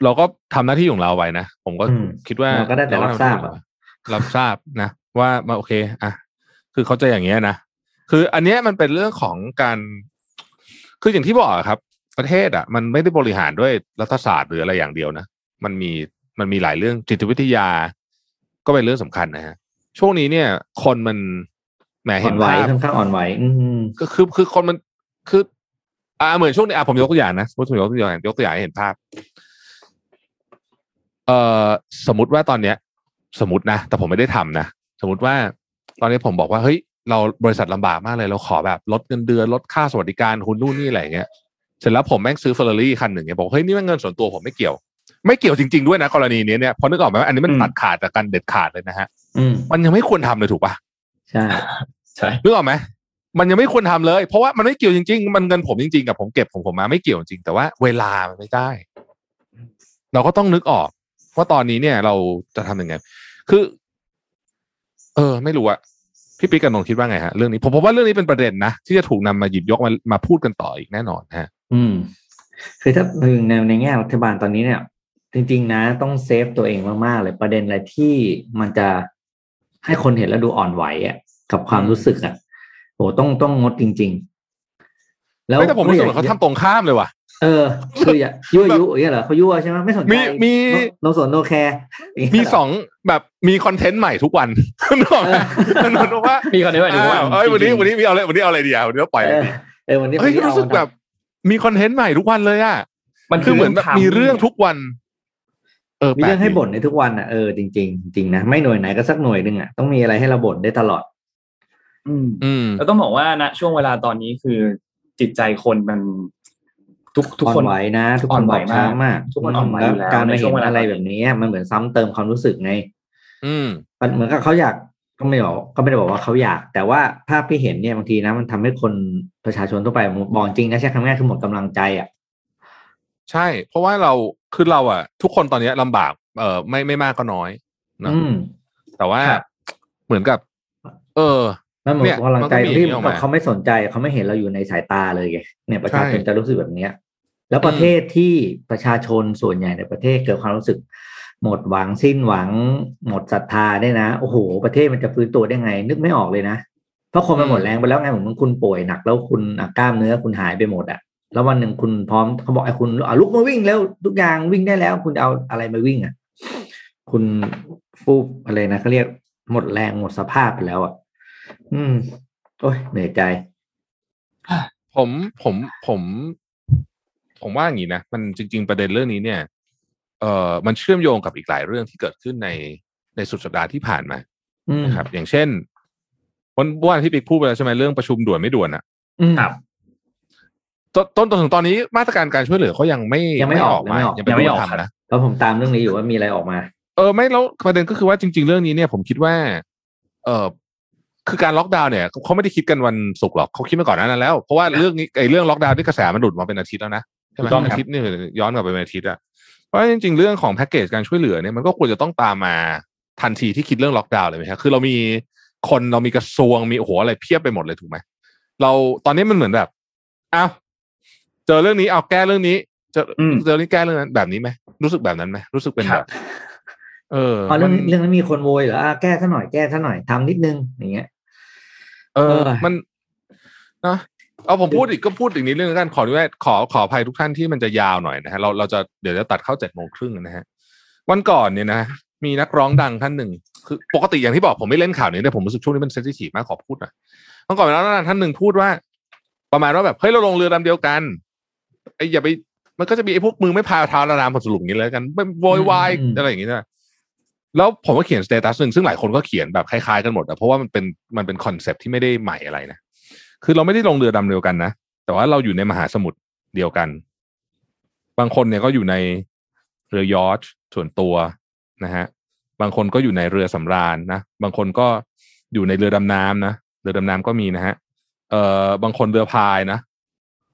เราก็ทำหน้าที่ของเราไว้นะ ผมก็อืมคิดว่าเราก็ได้แต่รับทราบเก็รับทราบนะ ว่ามาโอเค อะ คือเขาใจะอย่างเงี้ยนะคืออันเนี้ยมันเป็นเรื่องของการคืออย่างที่บอกอะครับ ประเทศอะ มันไม่ได้บริหารด้วยรัฐศาสตร์หรืออะไรอย่างเดียวนะมันมีมันมีหลายเรื่องจิตวิทยา ก็เป็นเรื่องสำคัญนะฮะช่วงนี้เนี่ย คนมันแหมอ่เห็อนนไหวภาพค่อนข้างอ่อนไหวอืมก็คือคือคนมันคืออ่าเหมือนช่วงนี้อะผมยกตัวอย่างนะสมมติผมยกตัวอย่างยกตัวอย่างให้เห็นภาพ เอ่อสมมติว่าตอนเนี้ย สมมตินะแต่ผมไม่ได้ทำนะ สมมติว่า ตอนนี้ผมบอกว่าเฮ้ยเราบริษัทลำบากมากเลยเราขอแบบลดเงินเดือนลดค่าสวัสดิการคุณนู่นนี่อะไรอย่างเงี้ยเสร็จแล้วผมแม่งซื้อเฟอร์รารี่คันหนึ่งเนี่ยบอกเฮ้ยนี่มันเงินส่วนตัวผมไม่เกี่ยว ไม่เกี่ยวจริง ๆด้วยนะกรณีนี้เนี่ยเพราะนึกออกไหมว่าอันนี้มันอืมตัดขาดจากการเด็ดขาดเลยนะฮะอืมมันยังไม่ควรทำเลยถูกปะใช่ใช่นึกออกไหมมันยังไม่ควรทำเลย เพราะว่ามันไม่เกี่ยวจริง ๆ มันเงินผมจริงๆกับผมเก็บของผมมาไม่เกี่ยวจริงแต่ว่าเวลามันไม่ได้ เราก็ต้องนึกออกว่าตอนนี้เนี่ยเราจะทำยังไงคือ เออ ไม่รู้อะพี่ปิ๊กกับนนท์คิดว่าไงฮะเรื่องนี้ผมผมว่าเรื่องนี้เป็นประเด็นนะที่จะถูกนำมาหยิบยกมามาพูดกันต่ออีกแน่นอนฮะ อืม คือถ้าพูดในในแง่รัฐบาลตอนนี้เนี่ย จริง ๆ นะ ต้อง save ตัวเองมากๆเลยประเด็นอะไรที่มันจะให้คนเห็นแล้วดูอ่อนไหวอะ กับความรู้สึกอะโอ้ต้องต้องงดจริง ๆ แล้วไม่แต่ผมรู้สึกเหมือนเขาทำตรงข้ามเลยว่ะ เออ คืออย่ายั่วยุอย่างเงี้ยเหรอเขายั่วใช่ไหมไม่สนใจมีมี no สน no careมีสองแบบมี content ใหม่ทุกวันนึกออกไหมมันเหมือนว่ามีคนนี้ว่าดูว่าอ้าวเอ้ยวันนี้วันนี้มีเอาอะไรวันนี้เอาอะไรดีอะวันนี้เราปล่อยอะไรเออดีเออวันนี้เฮ้ยวันนี้รู้สึกเอาแบบ มีคอนเทนต์ใหม่ทุกวันเลยอะมันคือเหมือนแบบมีเรื่องทุกวัน เออมีเรื่องให้แปลกดีบ่นในทุกวันอะเออจริงๆจริงนะไม่หน่วยไหนก็สักหน่วยหนึ่งอะต้องมีอะไรให้เราบ่นได้ตลอด อืมอืมแล้วต้องบอกว่าณช่วงเวลาตอนนี้คือจิตใจคนมัน ทุกทุกอ่อคนนไหวนะ ทุกอ่คอนนไหวบอกช้ามากทุกคนอ่อนไหวแล้วอยู่แล้วการในมาช่เห็วงนเวลาอะไรตอนนี้แบบนี้มันเหมือนซ้ำเติมความรู้สึกไง อืมมันเหมือนกับเขาอยากก็ไม่บอกก็ไม่ได้บอกว่าเขาอยาก แต่ว่าภาพที่เห็นเนี่ยบางทีนะมันทำให้คนประชาชนทั่วไปบอกจริงนะใช้คำง่ายคือหมดกำลังใจอะใช่ เพราะว่าเราคือเราอะ ทุกคนตอนนี้ลำบาก เออไม่ไม่มากก็น้อยเนอะอืมแต่ว่าครับเหมือนกับ เออมันหมดเนี่ยกำลังใจมันก็มีที่อย่างนี้ออกมาเขาไม่สนใจเขาไม่เห็นเราอยู่ในสายตาเลยไงเนี่ยประชาชนใช่จะรู้สึกแบบเนี้ย แล้วประเทศที่ประชาชนส่วนใหญ่ในประเทศเกิดความรู้สึก หมดหวังสิ้นหวัง หมดศรัทธาได้นะโอ้โห ประเทศมันจะฟื้นตัวได้ไง นึกไม่ออกเลยนะเพราะคนมันหมดแรงไปแล้วไงเหมือนคุณป่วยหนักแล้วคุณอะกล้ามเนื้อคุณหายไปหมดอะแล้ววันหนึ่งคุณพร้อมเขาบอกไอ้คุณอะลุกมาวิ่งแล้วทุกอย่างวิ่งได้แล้ว คุณจะเอาอะไรมาวิ่งอะคุณฟูบอะไรนะเขาเรียกหมดแรงหมดสภาพไปแล้วอะอืม โอ้ยเหนื่อยใจ ผมผมผม ผมว่าอย่างนี้นะมันจริง ๆ ประเด็นเรื่องนี้เนี่ยเอ่อมันเชื่อมโยงกับอีกหลายเรื่องที่เกิดขึ้นในในสุดสัปดาห์ที่ผ่านมาอืมนะครับ อย่างเช่นวันวันที่ปิ๊กพูดไปแล้วใช่ไหมเรื่องประชุมด่วนไม่ด่วนอะอืมครับต้นต้นจนถึงตอนนี้มาตรการการช่วยเหลือเขายังไม่ยังไม่ออกมายังไม่ออกยังไม่ยังไม่ออกทำนะแล้วผมตามเรื่องนี้อยู่ว่ามีอะไรออกมา เออไม่แล้วประเด็นก็คือว่าจริง ๆ เรื่องนี้เนี่ย ผมคิดว่า เออคือการล็อกดาวน์เนี่ยเขาไม่ได้คิดกันวันศุกร์หรอกเขาคิดมาก่อนหนานั้นแล้ว เพราะว่าเรื่องนี้ไอ้เรื่องล็อกดาวน์ที่กระแสมันหลุดมาเป็นอาทิตย์แล้วนะใช่ไหมถูกต้องครับอาทิตย์นี่ย้อนกลับไปเป็นอาทิตย์อะเพราะฉะนั้นจริงๆ เรื่องของแพ็กเกจการช่วยเหลือเนี่ยมันก็ควรจะต้องตามมาทันทีที่คิดเรื่องล็อกดาวน์เลยไหมครับคือเรามีคนเรามีกระทรวงมีโอ้โหอะไรเพียบไปหมดเลยถูกไหมเราตอนนี้มันเหมือนแบบอ้าวเจอเรื่องนี้เอาแก้เรื่องนี้เจออืมเจอเรื่องนี้แก้เรื่องนั้นแบบนี้ไหมรู้สึกแบบนั้นไหมรู้สึกเป็นคแบรับบเอออ๋อเรื่องมันเรื่องนั้นมีคนโวยเหรออะแก้ซะหน่อยแก้ซะหน่อยทำนิดนึงอย่างเงี้ย เออเออมันนะ เอาผมพูดอีกก็พูดอีกนิดนึงแล้วกันขอด้วยขอขออภัยทุกท่านที่มันจะยาวหน่อยนะฮะเราเราจะเดี๋ยวจะตัดเข้าเจ็ดโมงครึ่งนะฮะวันก่อนเนี่ยนะ มีนักร้องดังท่านหนึ่งคือปกติอย่างที่บอกผมไม่เล่นข่าวนี้แต่ผมรู้สึกช่วงนี้มันเซนซิทีฟมากขอพูดหน่อยวันก่อนมีนักร้องดังท่านหนึ่งพูดว่า ประมาณว่าแบบเฮ้ยเราลงเรือลำเดียวกันไอ้อย่าไปมันก็จะมีไอ้พวกมือไม่พายเท้าละนามผลสรุปอย่างนี้เลยกันไม่โวยวายอืมอะไรอย่างงี้นะแล้วผมก็เขียน status หนึ่งซึ่งหลายคนก็เขียนแบบคล้ายๆกันหมดอะเพราะว่ามันเป็นมันเป็น concept ที่ไม่ได้ใหม่อะไรนะ คือเราไม่ได้ลงเรือลำเดียวกันนะ แต่ว่าเราอยู่ในมหาสมุทรเดียวกัน บางคนเนี่ยก็อยู่ในเรือยอชต์ส่วนตัวนะฮะ บางคนก็อยู่ในเรือสำราญนะ บางคนก็อยู่ในเรือดำน้ำนะ เรือดำน้ำก็มีนะฮะ เอ่อ บางคนเรือพายนะ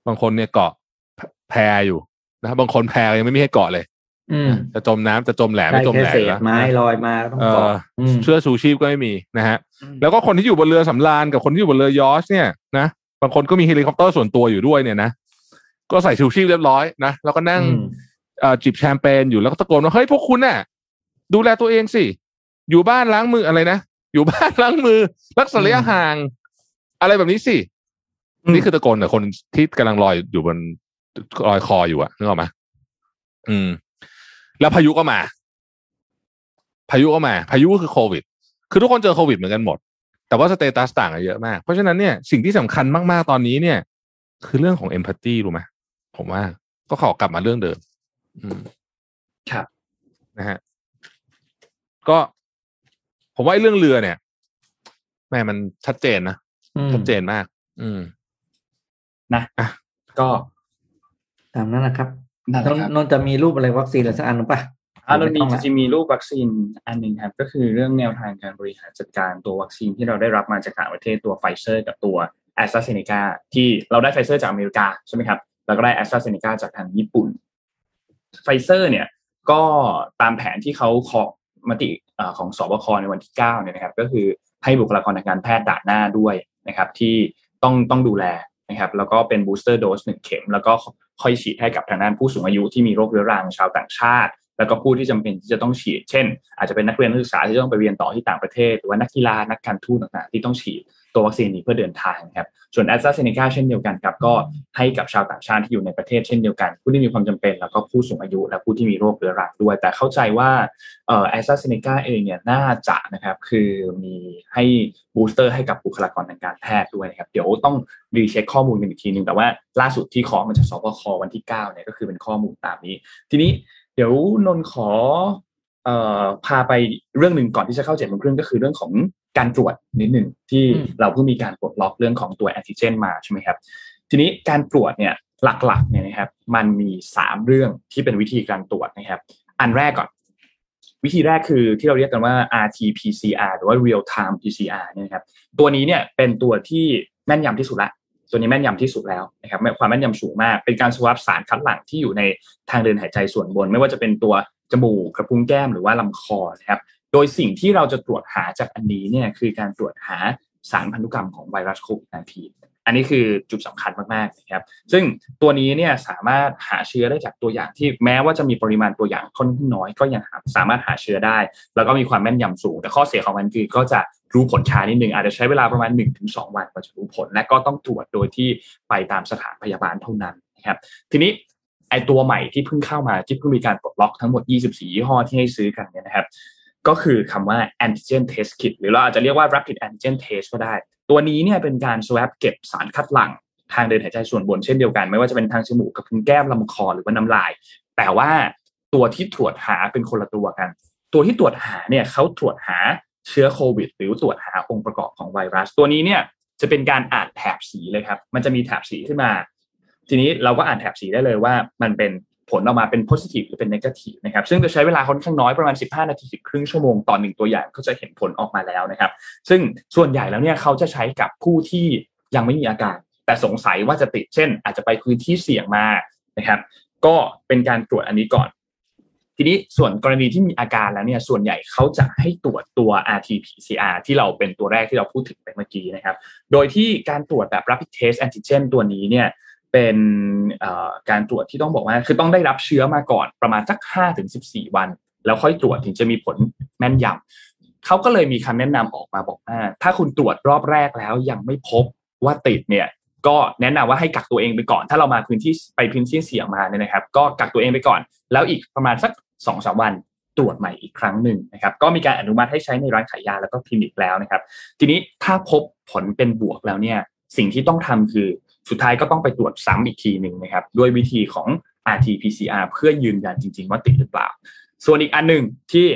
บางคนเนี่ยเกาะแพอยู่นะ บางคนแพยังไม่มีให้เกาะเลย จะจมน้ำจะจมแหลมได้ไม่จมแค่แหลมเศษนะไม้ลอยมาต้องเอเกาะออืมเสื้อชูชีพก็ไม่มีนะฮะ แล้วก็คนที่อยู่บนเรือสำราญกับคนที่อยู่บนเรือยอชท์เนี่ยนะบางคนก็มีเฮลิคอปเตอร์ส่วนตัวอยู่ด้วยเนี่ยนะก็ใส่ชูชีพเรียบร้อยนะแล้วก็นั่งอืมเอ่อจิบแชมเปญอยู่แล้วก็ตะโกนว่าเฮ้ยพวกคุณน่ะ ดูแลตัวเองสิอยู่บ้านล้างมืออะไรนะอยู่บ้านล้างมือ รักษาระยะห่าง อะไรแบบนี้สิอืมนี่คือตะโกนแต่คนที่กำลังลอยอยู่บนลอยคออยู่อะนึกออกไหมอืม แล้วพายุก็มา พายุก็มา พายุก็คือโควิด คือทุกคนเจอโควิดเหมือนกันหมด แต่ว่าสเตตัสต่างกันเยอะมาก เพราะฉะนั้นเนี่ยสิ่งที่สำคัญมากๆตอนนี้เนี่ย คือเรื่องของเอมพัตตีรู้ไหมผมว่าก็ขอกลับมาเรื่องเดิม อืมครับนะฮะก็ผมว่าไอ้เรื่องเรือเนี่ยแม่มันชัดเจนนะอืมชัดเจนมาก อืมนะอะก็ตามนั้นนะครับ นั่นแหนละนะครับนนจะมีรูปอะไรวัคซีนอะไรสักอันหรือปะอ่าเรามีไต้องจละริงๆมีรูปวัคซีนอันหนึ่งครับ ก็คือเรื่องแนวทางการบริหารจัดการตัววัคซีนที่เราได้รับมาจากต่างประเทศตัวไฟเซอร์กับตัวแอสตราเซเนกาที่เราได้ไฟเซอร์จากอเมริกาใช่ไหมครับ แล้วก็ได้แอสตราเซเนกาจากทางญี่ปุ่นไฟเซอร์เนี่ยก็ตามแผนที่เขาขอมติเอ่อของศบคในวันที่ 9 เนี่ยนะครับ ก็คือให้บุคลากรทางการแพทย์ด่านหน้าด้วยนะครับ ที่ต้องต้องดูแลนะครับ แล้วก็เป็น booster dose หนึ่งเข็ม แล้วก็ ค่อยฉีดให้กับทางด้านผู้สูงอายุที่มีโรคเรื้อรังชาวต่างชาติ แล้วก็ผู้ที่จำเป็นที่จะต้องฉีด เช่น อาจจะเป็นนักเรียนนักศึกษาที่ต้องไปเรียนต่อที่ต่างประเทศ หรือว่านักกีฬานักการทูตต่างๆ ที่ต้องฉีด ตัววัคซีนนี้เพื่อเดินทางครับส่วนแอสตราเซเนกาเช่นเดียวกันครับก็ให้กับชาวต่างชาติที่อยู่ในประเทศเช่นเดียวกัน ผู้ที่มีความจำเป็นแล้วก็ผู้สูงอายุ และผู้ที่มีโรคเรื้อรังด้วย แต่เข้าใจว่าแอสตราเซเนกาเองเนี่ยน่าจะนะครับคือมีให้ booster ให้กับบุคลากรทางการแพทย์ด้วยนะครับเดี๋ยวต้อง recheck ข้อมูลกันอีกทีนึงแต่ว่าล่าสุดที่ขอมาจากศบควันที่9เนี่ยก็คือเป็นข้อมูลตามนี้ ทีนี้เดี๋ยวนนขอออพาไปเรื่องหนึ่งก่อนที่จะเข้าเจ็ดโมงครึ่งก็คือเรื่องของ การตรวจนิดหนึ่งที่อืมเราเพิ่งมีการปลดล็อกเรื่องของตัวแอนติเจนมาใช่ไหมครับ ทีนี้การตรวจเนี่ยหลักๆเนี่ยนะครับ มันมีสามเรื่องที่เป็นวิธีการตรวจนะครับ อันแรกก่อน วิธีแรกคือที่เราเรียกกันว่า RT-PCR หรือว่า real time PCR เนี่ยนะครับ ตัวนี้เนี่ยเป็นตัวที่แม่นยำที่สุดละตัวนี้แม่นยำที่สุดแล้วนะครับความแม่นยำสูงมาก เป็นการสวอปสารคัดหลั่งที่อยู่ในทางเดินหายใจส่วนบน ไม่ว่าจะเป็นตัวจมูกกระพุ้งแก้มหรือว่าลำคอนะครับ โดยสิ่งที่เราจะตรวจหาจากอันนี้เนี่ยคือการตรวจหาสารพันธุกรรมของไวรัสโควิด -19 อันนี้คือจุดสำคัญมากๆนะครับ ซึ่งตัวนี้เนี่ยสามารถหาเชื้อได้จากตัวอย่างที่แม้ว่าจะมีปริมาณตัวอย่างค่อนข้างน้อยก็ยังสามารถหาเชื้อได้ แล้วก็มีความแม่นยำสูง แต่ข้อเสียของมันคือก็จะรู้ผลช้านิดนึงอาจจะใช้เวลาประมาณ 1-2 วันกว่าจะรู้ผล และก็ต้องตรวจโดยที่ไปตามสถานพยาบาลเท่านั้นนะครับ ทีนี้ไอตัวใหม่ที่เพิ่งเข้ามาที่เพิ่งมีการปลดล็อกทั้งหมด 24 ยี่ห้อที่ให้ซื้อกันเนี่ยนะครับ ก็คือคำว่า antigen test kit หรือเราอาจจะเรียกว่า rapid antigen test ก็ได้ ตัวนี้เนี่ยเป็นการ swab เก็บสารคัดหลั่งทางเดินหายใจส่วนบนเช่นเดียวกัน ไม่ว่าจะเป็นทางจมูกกับพุงแก้มลำคอหรือว่าน้ำลาย แต่ว่าตัวที่ตรวจหาเป็นคนละตัวกัน ตัวที่ตรวจหาเนี่ยเขาตรวจหาเชื้อโควิด หรือตรวจหาองค์ประกอบของไวรัส ตัวนี้เนี่ยจะเป็นการอ่านแถบสีเลยครับ มันจะมีแถบสีขึ้นมา ทีนี้เราก็อ่านแถบสีได้เลยว่ามันเป็น ผลออกมาเป็น positive หรือเป็น negative นะครับซึ่งจะใช้เวลาค่อนข้างน้อยประมาณ 15 นาทีถึงครึ่งชั่วโมงต่อหนึ่งตัวอย่างก็จะเห็นผลออกมาแล้วนะครับ ซึ่งส่วนใหญ่แล้วเนี่ยเขาจะใช้กับผู้ที่ยังไม่มีอาการ แต่สงสัยว่าจะติดเช่น อาจจะไปพื้นที่เสี่ยงมานะครับ ก็เป็นการตรวจอันนี้ก่อน ทีนี้ส่วนกรณีที่มีอาการแล้วเนี่ยส่วนใหญ่เขาจะให้ตรวจตัว RT-PCR ที่เราเป็นตัวแรกที่เราพูดถึงไปเมื่อกี้นะครับ โดยที่การตรวจแบบ rapid test antigen ตัวนี้เนี่ย เป็นการตรวจที่ต้องบอกว่า คือต้องได้รับเชื้อมาก่อนประมาณสัก5ถึง14 วัน แล้วค่อยตรวจถึงจะมีผลแม่นยำเขาก็เลยมีคำแนะนำออกมาบอกว่า ถ้าคุณตรวจรอบแรกแล้วยังไม่พบว่าติดเนี่ยก็แนะนำว่าให้กักตัวเองไปก่อน ถ้าเรามาพื้นที่ไปพื้นที่เสี่ยงมาเนี่ยนะครับ ก็กักตัวเองไปก่อน แล้วอีกประมาณสักสองสามวันตรวจใหม่อีกครั้งหนึ่งนะครับ ก็มีการอนุมัติให้ใช้ในร้านขายยาแล้วก็คลินิกแล้วนะครับ ทีนี้ถ้าพบผลเป็นบวกแล้วเนี่ย สิ่งที่ต้องทำคือ สุดท้ายก็ต้องไปตรวจซ้ำอีกทีหนึ่งนะครับด้วยวิธีของ RT-PCR เพื่อยืนยันจริง ๆ ว่าติดหรือเปล่า ส่วนอีกอันหนึ่งที่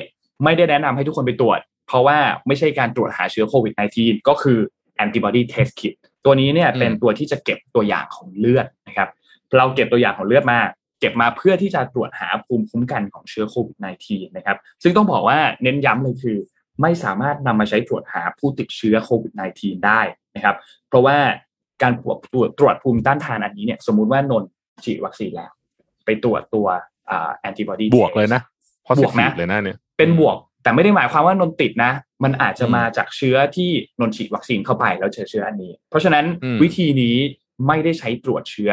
ไม่ได้แนะนำให้ทุกคนไปตรวจ เพราะว่าไม่ใช่การตรวจหาเชื้อโควิด -19 ก็คือ antibody test kit ตัวนี้เนี่ยเป็นตัวที่จะเก็บตัวอย่างของเลือดนะครับเราเก็บตัวอย่างของเลือดมา เก็บมาเพื่อที่จะตรวจหาภูมิคุ้มกันของเชื้อโควิด -19 นะครับซึ่งต้องบอกว่าเน้นย้ำเลยคือ ไม่สามารถนำมาใช้ตรวจหาผู้ติดเชื้อโควิด -19 ได้นะครับ เพราะว่า การตรวจตรวจตรวจภูมิต้านทานอันนี้เนี่ยสมมุติว่านนฉีดวัคซีนแล้ว ไปตรวจตัวอ่าแอนติบอดีบวกเลยนะเพราะบวกนะเลยนะเนี่ยเป็นบวกแต่ไม่ได้หมายความว่านนติดนะ มันอาจจะมาจากเชื้อที่นนฉีดวัคซีนเข้าไปแล้วเจอเชื้ออันนี้ เพราะฉะนั้นอืมวิธีนี้ไม่ได้ใช้ตรวจเชื้อ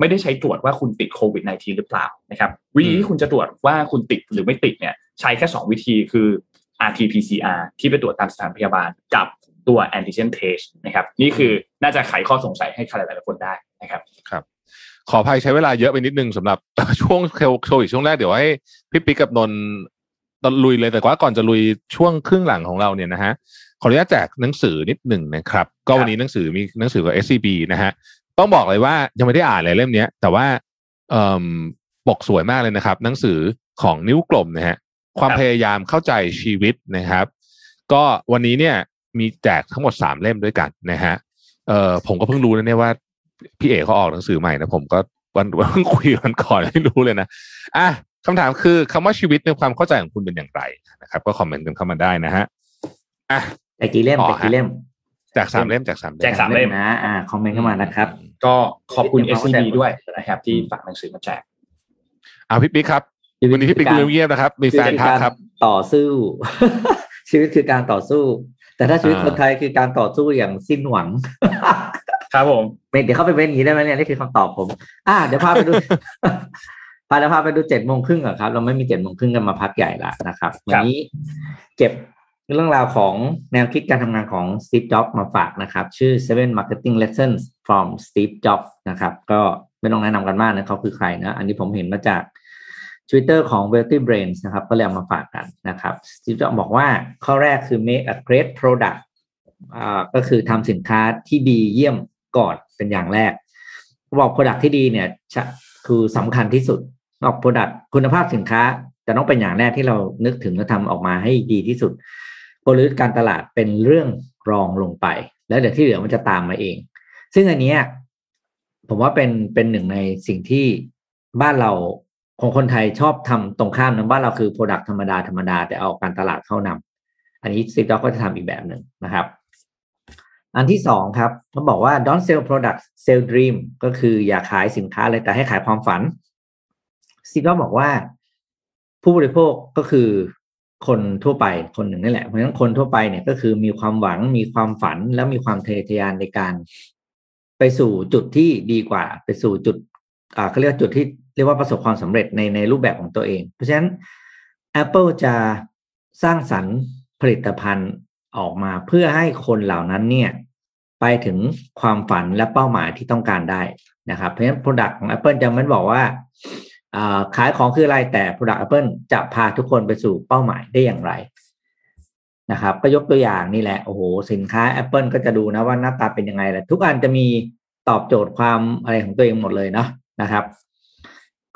ไม่ได้ใช้ตรวจว่าคุณติดโควิด -19 หรือเปล่านะครับวิธีที่คุณจะตรวจว่าคุณติดหรือไม่ติดเนี่ย ใช้แค่ 2 วิธีคือ RT-PCR ที่ไปตรวจตามสถานพยาบาลกับ ตัว antigen test นะครับนี่คือน่าจะไขข้อสงสัยให้ใครหลายๆคนได้นะครับขออภัยใช้เวลาเยอะไปนิดนึงสำหรับช่วงโควิดช่วงแรกเดี๋ยวให้พี่ปิ๊กกับนนท์ตอนลุยเลยแต่ว่าก่อนจะลุยช่วงครึ่งหลังของเราเนี่ยนะฮะขออนุญาตแจกหนังสือนิดหนึ่งนะครับ ก็วันนี้หนังสือมีหนังสือกับ SCB นะฮะต้องบอกเลยว่ายังไม่ได้อ่านเลยเล่มเนี้ยแต่ว่าเอ่อปกสวยมากเลยนะครับ หนังสือของนิ้วกลมนะฮะความครับพยายามเข้าใจชีวิตนะครับ ก็วันนี้เนี่ย มีแจกทั้งหมดสามเล่มด้วยกันนะฮะเอ่อผมก็เพิ่งรู้นะเนี่ยว่าพี่เอกเขาออกหนังสือใหม่นะผมก็วันวันเพิ่งคุยวันก่อนไม่รู้เลยนะอะคำถามคือคำว่าชีวิตในความเข้าใจของคุณเป็นอย่างไรนะครับ ก็คอมเมนต์กันเข้ามาได้นะฮะอะแต่กี่เล่มอ๋อแต่กี่เล่มจากสามเล่มจากสามเล่มแจกสามเล่มนะอ่าคอมเมนต์เข้ามานะครับ ก็ขอบคุณเดี๋ยวเราก็ SCB แจกด้วยนะครับ ที่ฝากหนังสือมาแจกอ่าพี่ปิ๊กครับวันนี้พี่ปิ๊กดูเงียบๆนะครับ มีแฟนทักครับ ต่อสู้ ชีวิตคือการต่อสู้ แต่ถ้าชีวิตอ่าคนไทยคือการต่อสู้อย่างสิ้นหวัง ครับผมเดี๋ยวเข้าไปเป็นอย่างนี้ได้ไหมเนี่ยนี่คือคำตอบผม อ่าเดี๋ยวพาไปดูพาเดี๋ยวพาไปดูเจ็ดโมงครึ่งอะครับ เราไม่มีเจ็ดโมงครึ่งกันมาพักใหญ่ละนะครับ วันนี้เก็บเรื่องราวของแนวคิดการทำงานของ Steve Jobs มาฝากนะครับ ชื่อ Seven Marketing Lessons from Steve Jobs นะครับ ก็ไม่ต้องแนะนำกันมากนะเขาคือใครนะ อันนี้ผมเห็นมาจาก Twitter ของ Wealthy Brains นะครับ ก็เลยเอามาฝากกันนะครับ Steve Jobs บอกว่าข้อแรกคือ make a great product อ่าก็คือทำสินค้าที่ดีเยี่ยมก่อนเป็นอย่างแรกบอก Product ที่ดีเนี่ยคือสำคัญที่สุดบอก Product คุณภาพสินค้าจะต้องเป็นอย่างแรกที่เรานึกถึงและทำออกมาให้ดีที่สุดกลยุทธ์การตลาดเป็นเรื่องรองลงไป แล้วเดี๋ยวที่เหลือมันจะตามมาเอง ซึ่งอันนี้ผมว่าเป็นเป็นหนึ่งในสิ่งที่บ้านเรา ของคนไทยชอบทำตรงข้ามนะบ้านเราคือ Product ธรรมดาธรรมดาแต่เอาการตลาดเข้านำอันนี้ซิด็อกก็จะทำอีกแบบหนึ่งนะครับ อันที่สองครับเขาบอกว่า don't sell product sell dream ก็คืออย่าขายสินค้าเลยแต่ให้ขายความฝันซิด็อกบอกว่า ผู้บริโภคก็คือคนทั่วไปคนหนึ่งนี่แหละ เพราะฉะนั้นคนทั่วไปเนี่ยก็คือมีความหวังมีความฝันแล้วมีความทะเยอทะยานในการ ไปสู่จุดที่ดีกว่า ไปสู่จุดอ่าเขาเรียกจุดที่ เรียกว่าประสบความสำเร็จในในรูปแบบของตัวเอง เพราะฉะนั้น Apple จะสร้างสรรค์ผลิตภัณฑ์ออกมาเพื่อให้คนเหล่านั้นเนี่ยไปถึงความฝันและเป้าหมายที่ต้องการได้นะครับ เพราะฉะนั้น Product ของ Apple จะไม่บอกว่าขายของคืออะไรแต่ Product Apple จะพาทุกคนไปสู่เป้าหมายได้อย่างไรนะครับ ก็ยกตัวอย่างนี่แหละ โอ้โห สินค้า Apple ก็จะดูนะว่าหน้าตาเป็นยังไงแหละทุกอันจะมีตอบโจทย์ความอะไรของตัวเองหมดเลยเนาะนะครับ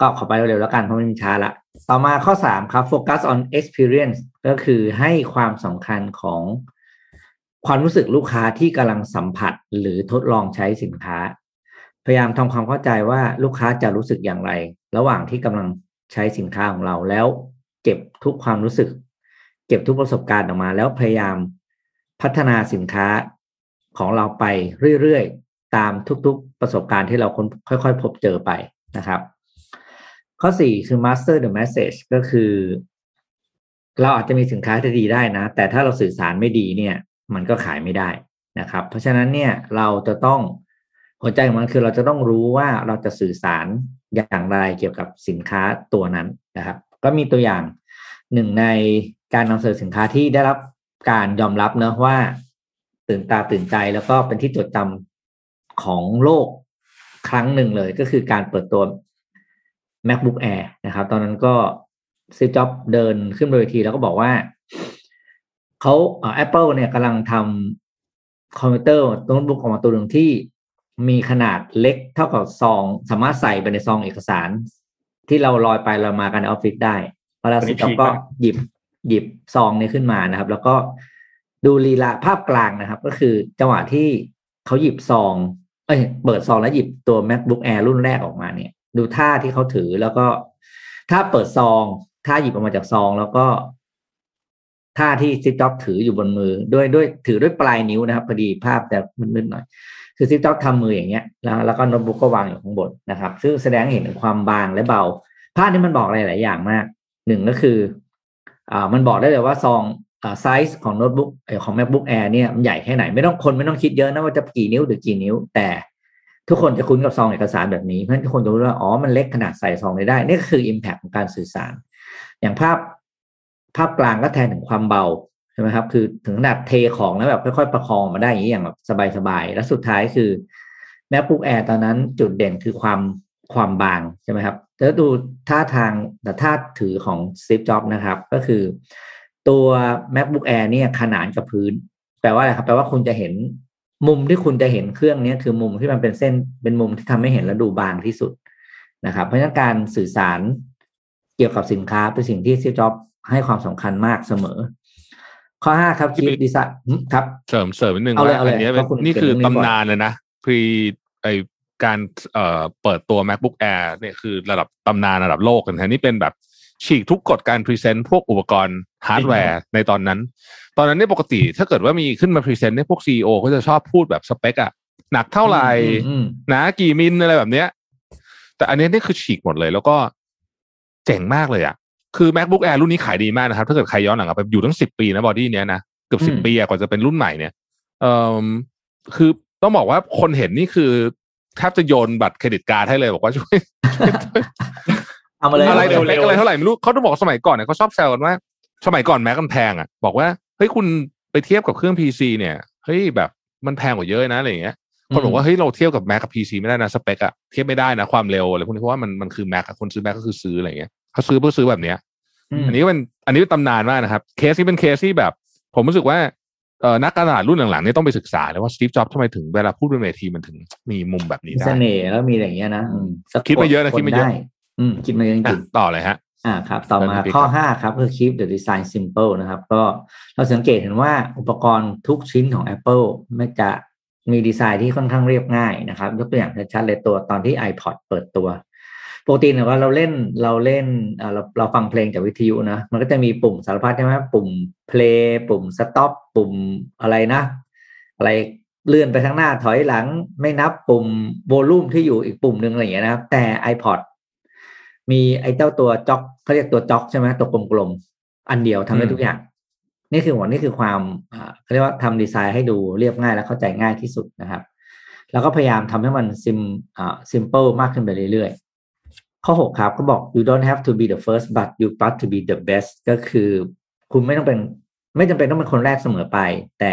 ก็ขอไปเร็วๆแล้วกันเพราะไม่มีช้าละ ต่อมาข้อสามครับ focus on experience ก็คือให้ความสำคัญของความรู้สึกลูกค้าที่กำลังสัมผัสหรือทดลองใช้สินค้า พยายามทำความเข้าใจว่าลูกค้าจะรู้สึกอย่างไร ระหว่างที่กำลังใช้สินค้าของเราแล้วเก็บทุกความรู้สึก เก็บทุกประสบการณ์ออกมา แล้วพยายามพัฒนาสินค้าของเราไปเรื่อยๆ ตามทุกๆประสบการณ์ที่เราค่อยๆ พบเจอไปนะครับ ข้อสี่คือ master the message ก็คือ เราอาจจะมีสินค้าที่ดีได้นะ แต่ถ้าเราสื่อสารไม่ดีเนี่ย มันก็ขายไม่ได้นะครับ เพราะฉะนั้นเนี่ยเราจะต้องหัวใจของมันคือเราจะต้องรู้ว่าเราจะสื่อสารอย่างไรเกี่ยวกับสินค้าตัวนั้นนะครับ ก็มีตัวอย่างหนึ่งในการนำเสนอสินค้าที่ได้รับการยอมรับเนะว่าตื่นตาตื่นใจแล้วก็เป็นที่จดจำของโลกครั้งหนึ่งเลยก็คือการเปิดตัว MacBook Air นะครับ ตอนนั้นก็สตีฟจ็อบส์เดินขึ้นบนเวทีแล้วก็บอกว่าเขาแอปเปิลเนี่ยกำลังทำคอมพิวเตอร์โน้ตบุ๊กออกมาตัวหนึ่งที่มีขนาดเล็กเท่ากับซอง สามารถใส่ไปในซองเอกสาร ที่เราลอยไปลอยมากันในออฟฟิศได้พอเราสตีฟจ็อบส์ก็หยิบหยิบซองนี้ขึ้นมานะครับ แล้วก็ดูลีลาภาพกลางนะครับ ก็คือจังหวะที่เขาหยิบซอง เอ้ยเปิดซองแล้วหยิบตัว macbook air รุ่นแรกออกมาเนี่ย ดูท่าที่เขาถือแล้วก็ถ้าเปิดซองท่าหยิบออกมาจากซองแล้วก็ท่าที่ซิจ็อบถืออยู่บนมือด้วยด้วยถือด้วยปลายนิ้วนะครับพอดีภาพแต่มืดๆหน่อย คือซิจ็อบทำมืออย่างเงี้ย แล้วแล้วก็โน้ตบุ๊กก็วางอยู่ข้างบนนะครับ ซึ่งแสดงเห็นถึงความบางและเบา ภาพนี้มันบอกอะไรหลายอย่างมากหนึ่งก็คืออ่ามันบอกได้เลยว่าซองอ่าไซส์ของโน้ตบุ๊กของ macbook air เนี่ยมันใหญ่แค่ไหนไม่ต้องคนไม่ต้องคิดเยอะนะว่าจะกี่นิ้วหรือกี่นิ้ว แต่ ทุกคนจะคุ้นกับซองเอกสารแบบนี้เพราะฉะนั้นทุกคนจะรู้ว่าอ๋อมันเล็กขนาดใส่ซองได้ นี่ก็คือ impact ของการสื่อสาร อย่างภาพภาพกลางก็แทนถึงความเบาใช่ไหมครับคือถึงขนาดเทของแล้วแบบค่อยๆประคองมาได้อย่างนี้อย่างแบบสบายๆ แล้วสุดท้ายคือ MacBook Air ตอนนั้นจุดเด่นคือความความบางใช่ไหมครับแล้วดูท่าทางแต่ท่าถือของ Steve Jobs นะครับ ก็คือ ตัว MacBook Air เนี่ยขนานกับพื้น แปลว่าอะไรครับ แปลว่าคุณจะเห็น มุมที่คุณจะเห็นเครื่องนี้คือมุมที่มันเป็นเส้นเป็นมุมที่ทำให้เห็นแล้วดูบางที่สุดนะครับ เพราะฉะนั้นการสื่อสารเกี่ยวกับสินค้าเป็นสิ่งที่ซีจ็อบให้ความสำคัญมากเสมอ ข้อห้าครับคิดดีไซน์ครับเสริมเสริมนิดนึงเอาเลยว่าเอาเลยอันเนี้ยเพราะคุณนี่คือเขียนเรื่องนี้ก่อนตำนานเลยนะพรีไอการเอ่อเปิดตัว MacBook Air เนี่ยคือระดับตำนานระดับโลกกันนะนี่เป็นแบบฉีกทุกกฎการ present พวกอุปกรณ์ฮาร์ดแวร์ในตอนนั้น ตอนนั้นเนี่ยปกติถ้าเกิดว่ามีขึ้นมา present เนี่ยพวก CEO ก็จะชอบพูดแบบสเปคอะหนักเท่าไหร่อืมหนากี่มิลอะไรแบบเนี้ย แต่อันเนี้ยนี่คือฉีกหมดเลย แล้วก็เจ๋งมากเลยอะคือ MacBook Air รุ่นนี้ขายดีมากนะครับ ถ้าเกิดใครย้อนหลังกลับไปอยู่ตั้งสิบปีนะ body เนี้ยนะเกือบสิบอืมปีอะกว่าจะเป็นรุ่นใหม่เนี่ยเอ่อคือต้องบอกว่าคนเห็นนี่คือแทบจะโยนบัตรเครดิตการ์ดให้เลยบอกว่าช่วยเอามาเลยอะไราเดี๋ยวมาเล็กอะไรเท่าไหร่ไม่รู้เขาต้องบอกสมัยก่อนเนี่ยเขาชอบแซวกันว่า สมัยก่อนแม็กกันแพงอะ บอกว่าเฮ้ยฮ้ยคุณไปเทียบกับเครื่อง PC เนี่ยเฮ้ยแบบมันแพงกว่าเยอะนะอะไรอย่างเงี้ยคนบอกว่าเฮ้ยเราเทียบกับ Mac กับ PC ไม่ได้นะสเปคอะเทียบไม่ได้นะความเร็วอะไรพวกนี้เพราะว่ามันมันคือ Mac อะคนซื้อ Mac ก็คือซื้ออะไรอย่างเงี้ยเขาซื้อเพื่อซื้อแบบเนี้ยอันนี้ก็เป็นอันนี้เป็นตำนานมากนะครับ เคสนี้เป็นเคสที่แบบ ผมรู้สึกว่าเออนักการตลาดรุ่นหลังๆนี่ต้องไปศึกษาเลยว่าสตีฟจ็อบส์ทำไมถึงเวลาพูดบนเวทีมันถึงมีมุมแบบนี้มีได้เสน่ห์แล้วมีอะไรอย่างเงี้ยนะอืมคิดมาเยอะนะคิดมาเยอะได้อืมคิดมาเยอะจอะริงต่อเลยฮะๆ อ่าครับ ต่อมาแล้วมีข้อครับห้าครับคือ keep the design simple นะครับ ก็เราสังเกตเห็นว่าอุปกรณ์ทุกชิ้นของ Apple ไม่จะมีดีไซน์ที่ค่อนข้างเรียบง่ายนะครับ ยกตัวอย่างชัดๆเลยตัวตอนที่ iPod เปิดตัวปกติเนี่ยว่าเราเล่นเราเล่นอ่าเราเราฟังเพลงจากวิทยุนะมันก็จะมีปุ่มสารพัดใช่ไหมปุ่ม play ปุ่ม stop ปุ่มอะไรนะ อะไรเลื่อนไปข้างหน้าถอยหลังไม่นับปุ่มโวลูมที่อยู่อีกปุ่มหนึ่งอะไรอย่างเงี้ยนะครับ แต่ iPod มีไอ้เจ้าตัวจ็อก เขาเรียกตัวจ็อกใช่ไหมตัวกลมๆอันเดียวทำได้อืมทุกอย่าง นี่คือหัวนี่คือความอ่าเขาเรียกว่าทำดีไซน์ให้ดูเรียบง่ายและเข้าใจง่ายที่สุดนะครับ แล้วก็พยายามทำให้มันซิมอ่า simple มากขึ้นไปเรื่อยๆ ข้อหกครับก็บอก you don't have to be the first but you got to be the best ก็คือคุณไม่ต้องเป็นไม่จำเป็นต้องเป็นคนแรกเสมอไป แต่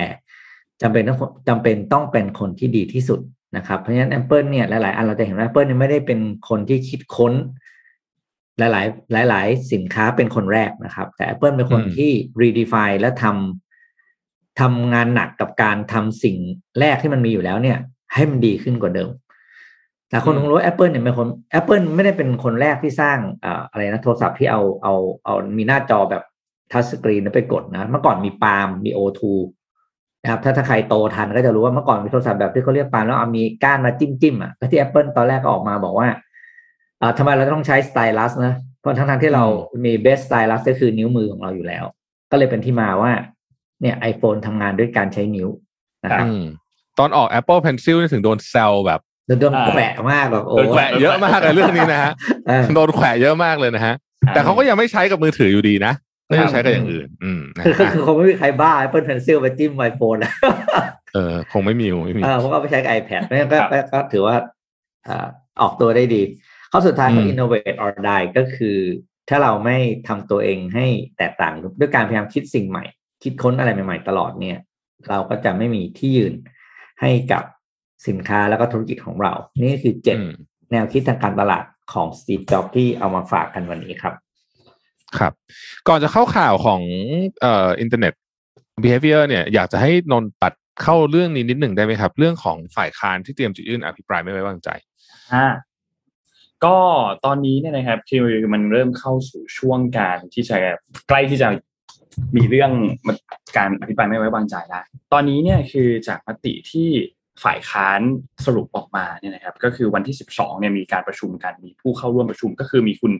จำเป็นต้องจำเป็นต้องเป็นคนที่ดีที่สุดนะครับ เพราะฉะนั้น Apple เนี่ยหลายๆ อันเราจะเห็นว่า Apple เนี่ยไม่ได้เป็นคนที่คิดค้น หลาย ๆ หลาย ๆ สินค้าเป็นคนแรกนะครับ แต่ Apple เป็นคนอืมที่ redefine และทำทำงานหนักกับการทำสิ่งแรกที่มันมีอยู่แล้วเนี่ย ให้มันดีขึ้นกว่าเดิม แต่คนคงรู้ว่า Apple เนี่ยเป็นคน Apple ไม่ได้เป็นคนแรกที่สร้างอ่าอะไรนะโทรศัพท์ที่เอาเอาเอามีหน้าจอแบบทัชสกรีนแล้วไปกดนะเมื่อก่อนมีปาล์มมี O2 นะครับถ้าถ้าใครโตทันก็จะรู้ว่าเมื่อก่อนมีโทรศัพท์แบบที่เขาเรียกปาล์มแล้วเอามีก้านมาจิ้มจิ้มๆอะแล้วที่ Apple ตอนแรกก็ออกมาบอกว่า อ่าทำไมเราต้องใช้สไตลัสนะเพราะทั้งทที่เรามีเบสสไตลัสก็คือนิ้วมือของเราอยู่แล้ว ก็เลยเป็นที่มาว่า เนี่ย iPhone ทำงานด้วยการใช้นิ้วนะครับอืมตอนออก Apple Pencil นี่ถึงโดนแซวแบบโดนโดนแขวะมากแบบโอ้โดนแขวะเยอะมากเลยเรื่องนี้นะฮะเออโดนแขวะเยอะมากเลยนะฮะ แต่เขาก็ยังไม่ใช้กับมือถืออยู่ดีนะก็ยังใช้กับอย่างอื่น อืมนะคือคือฮะคือคงไม่มีใครบ้า Apple Pencil ไปจิ้มไอโฟนนะเออ คงไม่มีคงไม่มีเออเพราะว่าไปใช้กับ iPad ไม่งั้นก็ครับก็ก็ถือว่าอ่าออกตัวได้ดี ข้อสุดท้ายของอืม innovate or die ก็คือ ถ้าเราไม่ทำตัวเองให้แตกต่างด้วยการพยายามคิดสิ่งใหม่ คิดค้นอะไรใหม่ ๆ ตลอดเนี่ย เราก็จะไม่มีที่ยืนให้กับสินค้าแล้วก็ธุรกิจของเรา นี่คือเจ็ดอืมแนวคิดทางการตลาดของ Steve Jobs ที่เอามาฝากกันวันนี้ครับ ครับ ก่อนจะเข้าข่าวของเอ่ออินเทอร์เน็ต behavior เนี่ยอยากจะให้นนท์ตัดเข้าเรื่องนี้นิดหนึ่งได้ไหมครับ เรื่องของฝ่ายค้านที่เตรียมจะยื่นอภิปรายไม่ไว้วางใจอ่า ก็ตอนนี้เนี่ยนะครับคือมันเริ่มเข้าสู่ช่วงการที่จะใกล้ที่จะมีเรื่องการอภิปรายไม่ไว้วางใจแล้วตอนนี้เนี่ยคือจากมติที่ฝ่ายค้านสรุปออกมาเนี่ยนะครับก็คือวันที่ 12เนี่ยมีการประชุมกันมีผู้เข้าร่วมประชุมก็คือมีคุณ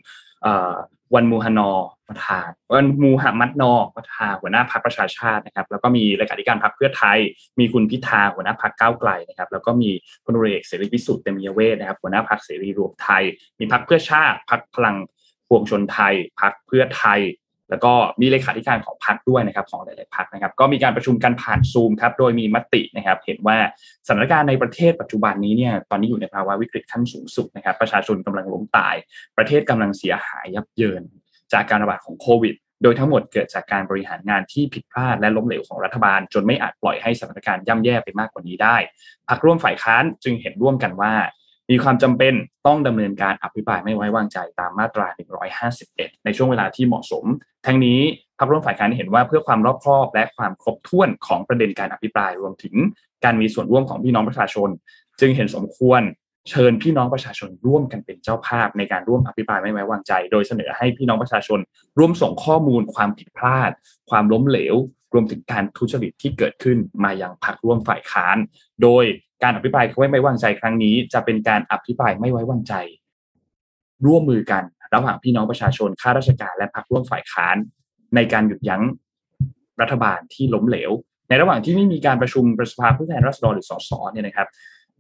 วันมูฮานอ ประธานวันมูฮัมมัดนอประธานหัวหน้าพรรคประชาชาตินะครับ แล้วก็มีเลขาธิการพรรคเพื่อไทย มีคุณพิธาหัวหน้าพรรคก้าวไกลนะครับ แล้วก็มีพลเอกเสรีพิสุทธิ์เตมียเวทนะครับหัวหน้าพรรคเสรีรวมไทย มีพรรคเพื่อชาติพรรคพลังปวงชนไทยพรรคเพื่อไทย แล้วก็มีเลขาธิการของพรรคด้วยนะครับของหลาย ๆพรรคนะครับ ก็มีการประชุมกันผ่านซูมครับโดยมีมตินะครับ เห็นว่าสถานการณ์ในประเทศปัจจุบันนี้เนี่ยตอนนี้อยู่ในภาวะวิกฤตขั้นสูงสุดนะครับ ประชาชนกำลังล้มตาย ประเทศกำลังเสียหายยับเยิน จากการระบาดของโควิด โดยทั้งหมดเกิดจากการบริหารงานที่ผิดพลาดและล้มเหลวของรัฐบาล จนไม่อาจปล่อยให้สถานการณ์ย่ำแย่ไปมากกว่านี้ได้พรรคร่วมฝ่ายค้านจึงเห็นร่วมกันว่า มีความจำเป็นต้องดำเนินการอภิปรายไม่ไว้วางใจตามมาตรา 151 ในช่วงเวลาที่เหมาะสม ทั้งนี้พรรคร่วมฝ่ายค้านเห็นว่าเพื่อความรอบคอบและความครบถ้วนของประเด็นการอภิปรายรวมถึงการมีส่วนร่วมของพี่น้องประชาชน จึงเห็นสมควร เชิญพี่น้องประชาชนร่วมกันเป็นเจ้าภาพในการร่วมอภิปรายไม่ไว้วางใจ โดยเสนอให้พี่น้องประชาชน ร่วมส่งข้อมูลความผิดพลาด ความล้มเหลว รวมถึงการทุจริตที่เกิดขึ้นมายังพรรคร่วมฝ่ายค้าน โดยการอภิปรายไม่ไว้วางใจครั้งนี้ จะเป็นการอภิปรายไม่ไว้วางใจ ร่วมมือกันระหว่างพี่น้องประชาชนข้าราชการและพรรคร่วมฝ่ายค้าน ในการหยุดยั้งรัฐบาลที่ล้มเหลว ในระหว่างที่ไม่มีการประชุมประสภาผู้แทนราษฎรหรือสสเนี่ยนะครับ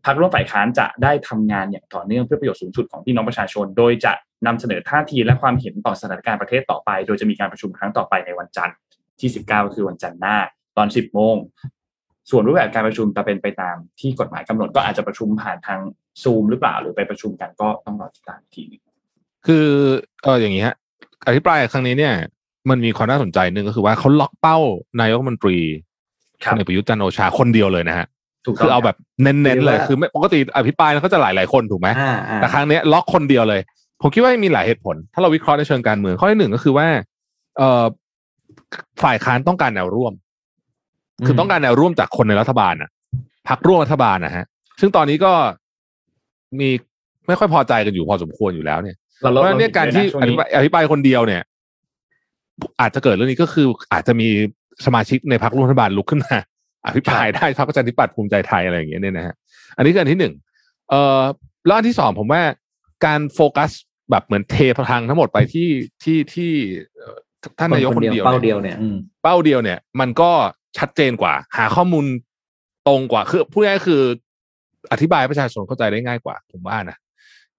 พรรคร่วมฝ่ายค้านจะได้ทำงานอย่างต่อเนื่องเพื่อประโยชน์สูงสุดของพี่น้องประชาชน โดยจะนำเสนอท่าทีและความเห็นต่อสถานการณ์ประเทศต่อไป โดยจะมีการประชุมครั้งต่อไปในวันจันทร์ที่ 19ก็คือวันจันทร์หน้า ตอน 10 โมง ส่วนรูปแบบการประชุมจะเป็นไปตามที่กฎหมายกำหนดก็อาจจะประชุมผ่านทางซูมหรือเปล่าหรือไปประชุมกันก็ต้องรอติดตามอีกทีหนึงคือเอออย่างนี้ฮะอภิปรายครั้งนี้เนี่ย มันมีความน่าสนใจหนึ่งก็คือว่าเขาล็อกเป้านายกรัฐมนตรีครับพลเอกประยุทธ์จันทร์โอชาคนเดียวเลยนะฮะถูกต้ คือองเอาแบบเน้นๆเลยคือว่าคือไม่ปกติอภิปรายเขาจะหลายๆคนถูกไหมอ่าอ่าแต่ครั้งเนี้ยล็อกคนเดียวเลย ผมคิดว่ามีหลายเหตุผล ถ้าเราวิเคราะห์ในเชิงการเมืองข้อที่หนึ่งก็คือว่าเอ่อฝ่ายค้านต้องการแนวร่วม คือต้องการแนวร่วมจากคนในรัฐบาลนะพักร่วมรัฐบาลนะฮะ ซึ่งตอนนี้ก็มีไม่ค่อยพอใจกันอยู่พอสมควรอยู่แล้วเนี่ยเราเพเราราะฉะนั้นเนี่ยการที่ช่วงอธินี้บายอธิบายคนเดียวเนี่ย อาจจะเกิดเรื่องนี้ก็คืออาจจะมีสมาชิกในพรรคร่วมรัฐบาลลุกขึ้นมา อภิปรายได้พรรคประชาธิปัตย์ภูมิใจไทยอะไรอย่างเงี้ยเนี่ยนะฮะอันนี้คืออันที่หนึ่งเอ่อแล้วอันที่สองผมว่าการโฟกัสแบบเหมือนเทพลังทั้งหมดไปที่ที่ที่เอ่อท่านนายกคนเดียวเป้าเนี่ยเดียวเนี่ยอืมเป้าเดียวเนี่ย มันก็ชัดเจนกว่า หาข้อมูลตรงกว่าคือพูดง่ายๆคือ อธิบายให้ประชาชนเข้าใจได้ง่ายกว่า ผมว่านะ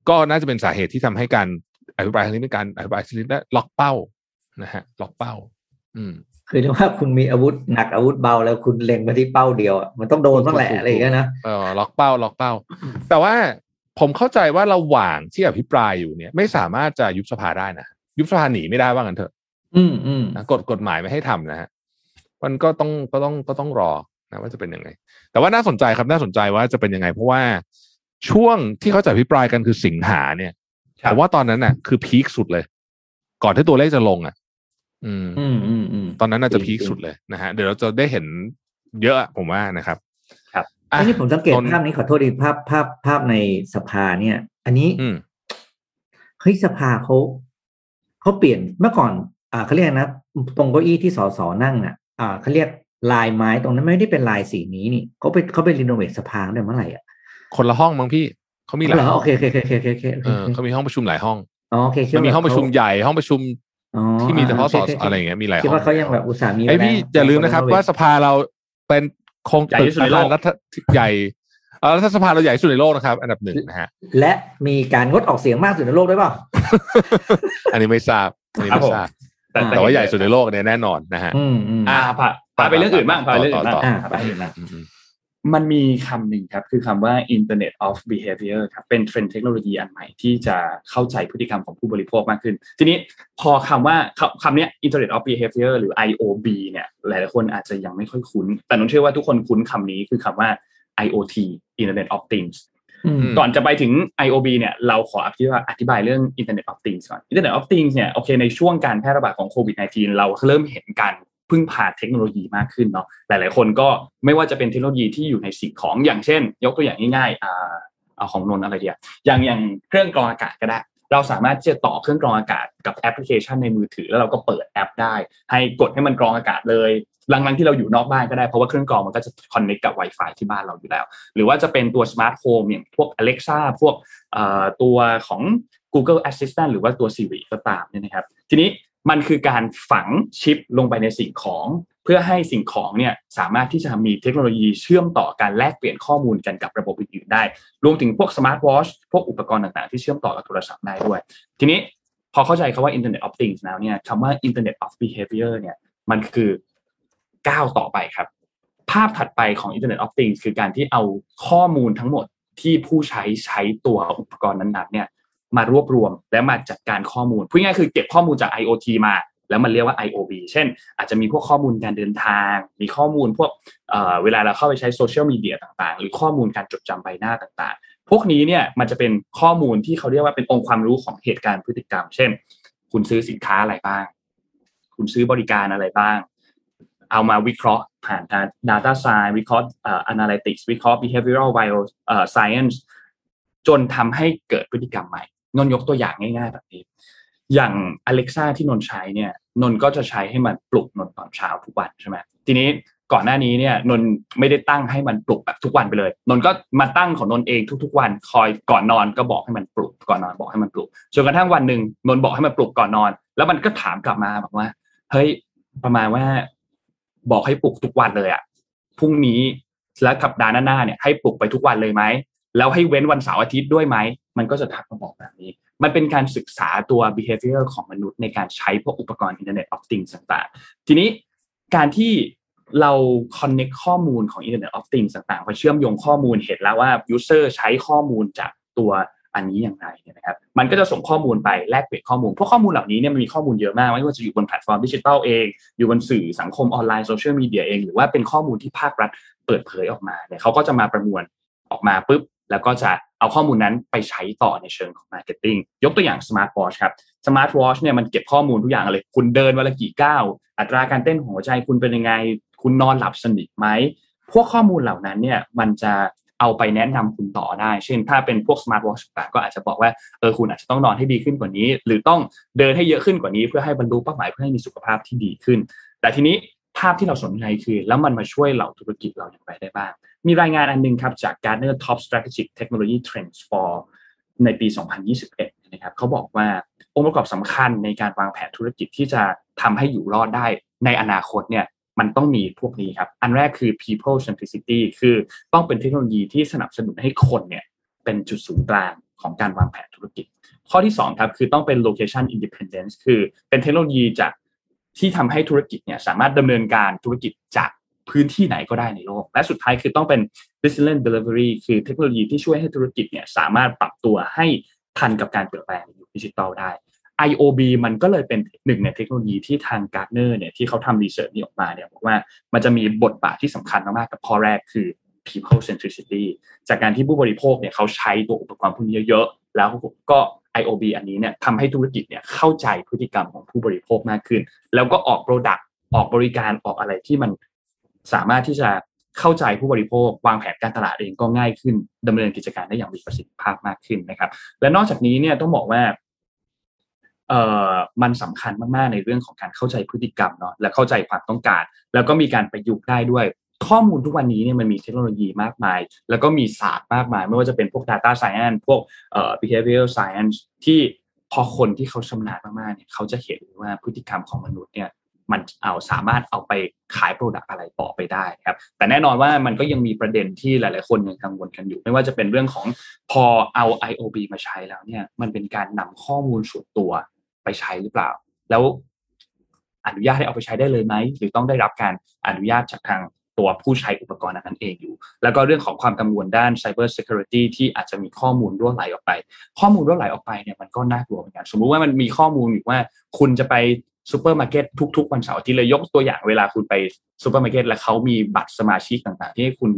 ก็น่าจะเป็นสาเหตุที่ทำให้การอภิปรายครั้งนี้เป็นการอภิปรายชนิดล็อกเป้านะฮะล็อกเป้า อืม คือเรียกว่าคุณมีอาวุธหนักอาวุธเบาแล้วคุณเล็งไปที่เป้าเดียวอะมันต้องโดนบ้างแหละถูกๆอะไรอย่างเงี้ยนะเออล็อกเป้าล็อกเป้า แต่ว่าผมเข้าใจว่าระหว่างที่อภิปรายอยู่เนี่ย ไม่สามารถจะยุบสภาได้นะยุบสภาหนีไม่ได้ว่างั้นเถอะ อืมอืมนะกฎกฎหมายไม่ให้ทำนะฮะมันก็ต้องก็ต้องก็ต้องรอนะว่าจะเป็นยังไง แต่ว่าน่าสนใจครับน่าสนใจว่าจะเป็นยังไง เพราะว่าช่วงที่เขาจะอภิปรายกันคือสิงหาเนี่ยผมว่าตอนนั้นน่ะ คือพีคสุดเลย ก่อนที่ตัวเลขจะลงอะ อืมอืมอืมอืมตอนนั้นน่าจะจริงๆพีคสุดเลยนะฮะเดี๋ยวเราจะได้เห็นเยอะผมว่านะครับ ครับอะอันนี้ผมสังเกตนนท์ภาพนี้ขอโทษดีภาพภาพภาพในสภาเนี่ย อันนี้อืมเฮ้ยสภาเขาเขาเปลี่ยนเมื่อก่อน อ่าเขาเรียกนะตรงเก้าอี้ที่สสนั่งอะ อ่าเขาเรียกลายไม้ตรงนั้นไม่ได้เป็นลายสีนี้นี่เขาไปเขาไปรีโนเวทสภาได้เมื่อไหร่อะคนละห้องมั้งพี่เขามีหลายเหรอห้องโอเคโอเคโอเคโอเคโอเคโอเอเคอเขามีห้องประชุมหลายห้องอ๋อโอเคคิดมันว่ามีห้องประชุมเขาใหญ่ห้องประชุมอ๋อ ที่มีเฉพาะสโออเคสโคอะไรอย่างเงี้ยมีหลายคิดห้องว่าเขายังแบบอุตส่าห์มีไอพี่แรงอย่าลืมนะครับแงว่าสภาเราเป็นโครงใหญ่ตึกที่สุดในโลกอาคารรัฐใหญ่เออรัฐสภาเราใหญ่ที่สุดในโลกนะครับ อันดับหนึ่งนะฮะ และมีการงดออกเสียงมากสุดในโลกด้วยเปล่าอันนี้ไม่ทราบอันนี้ครับไม่ผมทราบแต่อ่าแต่ว่าใหญ่สุดในโลกเนี่ยแน่นอนนะฮะอืมอืมอ่าพาพาไปเรื่องอื่นบ้างพาไปเรื่องอื่นบ้าง มอืมมันมีคำหนึ่งครับ คือคำว่า Internet of Behavior ครับ เป็นเทรนด์เทคโนโลยีอันใหม่ที่จะเข้าใจพฤติกรรมของผู้บริโภคมากขึ้น ทีนี้พอคำว่าคำคำเนี้ย Internet of Behavior หรือ IOB เนี่ย หลายๆคนอาจจะยังไม่ค่อยคุ้น แต่นนเชื่อว่าทุกคนคุ้นคำนี้คือคำว่า IoT Internet of Things อืมก่อนจะไปถึง IOB เนี่ยเราขออธิบายอธิบายเรื่อง Internet of Things ก่อน Internet of Things เนี่ยโอเคในช่วงการแพร่ระบาดของโควิด -19 เราเริ่มเห็นการ พึ่งพาเทคโนโลยีมากขึ้นเนาะหลาย ๆ คนก็ไม่ว่าจะเป็นเทคโนโลยีที่อยู่ในสิ่งของอย่างเช่น ยกตัวอย่างง่ายๆอ่าเอาของนนอะไรเดียวอย่างอย่างเครื่องกรองอากาศก็ได้ เราสามารถที่จะต่อเครื่องกรองอากาศกับแอปพลิเคชันในมือถือ แล้วเราก็เปิดแอปได้ ให้กดให้มันกรองอากาศเลยหลังๆที่เราอยู่นอกบ้านก็ได้เพราะว่าเครื่องกรองมันก็จะคอนเน c t กับ Wi-Fi ที่บ้านเราอยู่แล้ว หรือว่าจะเป็นตัว smart home อย่างพวก Alexa พวกตัวของ Google Assistant หรือว่าตัว Siri ก็ตามเนี่ยนะครับ ทีนี้ มันคือการฝังชิปลงไปในสิ่งของ เพื่อให้สิ่งของเนี่ยสามารถที่จะมีเทคโนโลยีเชื่อมต่อการแลกเปลี่ยนข้อมูลกันกับระบบอื่นๆได้ รวมถึงพวกสมาร์ทวอชพวกอุปกรณ์ต่างๆ ที่เชื่อมต่อกับโทรศัพท์ได้ด้วย ทีนี้พอเข้าใจคำว่า Internet of Things แล้วเนี่ยคำว่า Internet of Behavior เนี่ยมันคือก้าวต่อไปครับ ภาพถัดไปของ Internet of Things คือการที่เอาข้อมูลทั้งหมดที่ผู้ใช้ใช้ตัวอุปกรณ์นั้นๆเนี่ย มารวบรวมและมาจัดการข้อมูลพูดง่ายคือเก็บข้อมูลจาก IoT มา แล้วมันเรียกว่า IOB เช่น อาจจะมีพวกข้อมูลการเดินทาง มีข้อมูลพวกเเวลาเราเข้าไปใช้โซเชียลมีเดียต่างๆ หรือข้อมูลการจดจำใบหน้าต่างๆ พวกนี้เนี่ยมันจะเป็นข้อมูลที่เขาเรียกว่าเป็นองค์ความรู้ของเหตุการณ์พฤติกรรม เช่น คุณซื้อสินค้าอะไรบ้าง คุณซื้อบริการอะไรบ้าง เอามาวิเคราะห์ผ่านการ data science วิเคราะห์ analytics วิเคราะห์ behavioral bio science จนทำให้เกิดพฤติกรรมใหม่ นนยกตัวอย่างง่ายๆแบบนี้ อย่าง Alexa ที่นนใช้เนี่ย นนก็จะใช้ให้มันปลุกนนตอนเช้าทุกวันใช่ไหมทีนี้ก่อนหน้านี้เนี่ยนนไม่ได้ตั้งให้มันปลุกแบบทุกวันไปเลย นนก็มาตั้งของนนเองทุก ๆ วัน คอยก่อนนอนก็บอกให้มันปลุกก่อนนอนบอกให้มันปลุกจนกระทั่งวันหนึ่งนนบอกให้มันปลุกก่อนนอน แล้วมันก็ถามกลับมาบอกว่าเฮ้ยประมาณว่าบอกให้ปลุกทุกวันเลยอะพรุ่งนี้และสัปดาห์หน้าๆเนี่ยให้ปลุกไปทุกวันเลยไหมแล้วให้เว้นวันเสาร์อาทิตย์ด้วยไหม มันก็จะทักมาบอกแบบนี้ มันเป็นการศึกษาตัว behavior ของมนุษย์ในการใช้พวกอุปกรณ์ Internet of Things ต่างๆ ทีนี้การที่เรา connect ข้อมูลของ Internet of Things ต่างๆพอเชื่อมโยงข้อมูลเห็นแล้วว่า user ใช้ข้อมูลจากตัวอันนี้อย่างไรนะครับ มันก็จะส่งข้อมูลไปแลกเปลี่ยนข้อมูลเพราะข้อมูลเหล่านี้เนี่ยมันมีข้อมูลเยอะมาก ไม่ว่าจะอยู่บนแพลตฟอร์มดิจิทัลเอง อยู่บนสื่อสังคมออนไลน์โซเชียลมีเดียเอง หรือว่าเป็นข้อมูลที่ภาครัฐเปิดเผยออกมาเนี่ยเขาก็จะมาประมวลออกมาปุ๊บ แล้วก็จะเอาข้อมูลนั้นไปใช้ต่อในเชิงของ marketing ยกตัวอย่าง smart watch ครับ smart watch เนี่ยมันเก็บข้อมูลทุกอย่างเลย คุณเดินวันละกี่ก้าวอัตราการเต้นของหัวใจคุณเป็นยังไง คุณนอนหลับสนิทไหมพวกข้อมูลเหล่านั้นเนี่ยมันจะเอาไปแนะนำคุณต่อได้ เช่น ถ้าเป็นพวก smart watch ต่างก็อาจจะบอกว่า เออ คุณอาจจะต้องนอนให้ดีขึ้นกว่านี้ หรือต้องเดินให้เยอะขึ้นกว่านี้ เพื่อให้บรรลุเป้าหมายเพื่อให้มีสุขภาพที่ดีขึ้น แต่ทีนี้ภาพที่เราสนใจคือ แล้วมันมาช่วยเหล่าธุรกิจเราอย่างไรได้บ้าง มีรายงานอันนึงครับจาก Gartner Top Strategic Technology Trends for ในปี 2021 นะครับเขาบอกว่าองค์ประกอบสำคัญในการวางแผนธุรกิจที่จะทำให้อยู่รอดได้ในอนาคตเนี่ยมันต้องมีพวกนี้ครับ อันแรกคือ people centricity คือต้องเป็นเทคโนโลยีที่สนับสนุนให้คนเนี่ยเป็นจุดศูนย์กลางของการวางแผนธุรกิจ ข้อที่2ครับคือต้องเป็น location independence คือเป็นเทคโนโลยีจากที่ทำให้ธุรกิจเนี่ยสามารถดำเนินการธุรกิจจาก พื้นที่ไหนก็ได้ในโลก และสุดท้ายคือต้องเป็น resilient delivery คือเทคโนโลยีที่ช่วยให้ธุรกิจเนี่ยสามารถปรับตัวให้ทันกับการเปลี่ยนแปลงในยุคดิจิทัลได้ IOB มันก็เลยเป็นหนึ่งในเทคโนโลยีที่ทาง Gartner เนี่ยที่เขาทำ research นี้ออกมาเนี่ยบอกว่ามันจะมีบทบาทที่สำคัญมากๆกับข้อแรกคือ people centricity จากการที่ผู้บริโภคเนี่ยเขาใช้ตัวอุปกรณ์พวกนี้เยอะๆ แล้วก็ IOB อันนี้เนี่ยทำให้ธุรกิจเนี่ยเข้าใจพฤติกรรมของผู้บริโภคมากขึ้น แล้วก็ออก Product ออกบริการออกอะไรที่มัน สามารถที่จะเข้าใจผู้บริโภควางแผนการตลาดเองก็ง่ายขึ้นดำเนินกิจการได้อย่างมีประสิทธิภาพมากขึ้นนะครับ และนอกจากนี้เนี่ยต้องบอกว่าเอ่อมันสำคัญมากๆในเรื่องของการเข้าใจพฤติกรรมเนาะและเข้าใจความต้องการ แล้วก็มีการประยุกต์ได้ด้วย ข้อมูลทุกวันนี้เนี่ยมันมีเทคโนโลยีมากมาย แล้วก็มีศาสตร์มากมาย ไม่ว่าจะเป็นพวก Data Science พวกเอ่อ behavioral science ที่พอคนที่เขาชำนาญมากๆเนี่ยเขาจะเห็นว่าพฤติกรรมของมนุษย์เนี่ย มันเอาสามารถเอาไปขายโปรดักต์อะไรต่อไปได้ครับแต่แน่นอนว่ามันก็ยังมีประเด็นที่หลาย ๆ คนยังกังวลกันอยู่ ไม่ว่าจะเป็นเรื่องของพอเอา IOB มาใช้แล้วเนี่ย มันเป็นการนำข้อมูลส่วนตัวไปใช้หรือเปล่า แล้วอนุญาตให้เอาไปใช้ได้เลยไหมหรือต้องได้รับการอนุญาตจากทางตัวผู้ใช้อุปกรณ์นั้นเองอยู่ แล้วก็เรื่องของความกังวลด้าน Cyber Security ที่อาจจะมีข้อมูลรั่วไหลออกไป ข้อมูลรั่วไหลออกไปเนี่ยมันก็น่ากลัวเหมือนกัน สมมุติว่ามันมีข้อมูลอยู่ว่า คุณจะไป ซูเปอร์มาร์เก็ตทุก ๆ วันเสาร์ที่เลยยกตัวอย่างเวลาคุณไปซูเปอร์มาร์เก็ตแล้วเขามีบัตรสมาชิกต่างๆ ที่ให้คุณ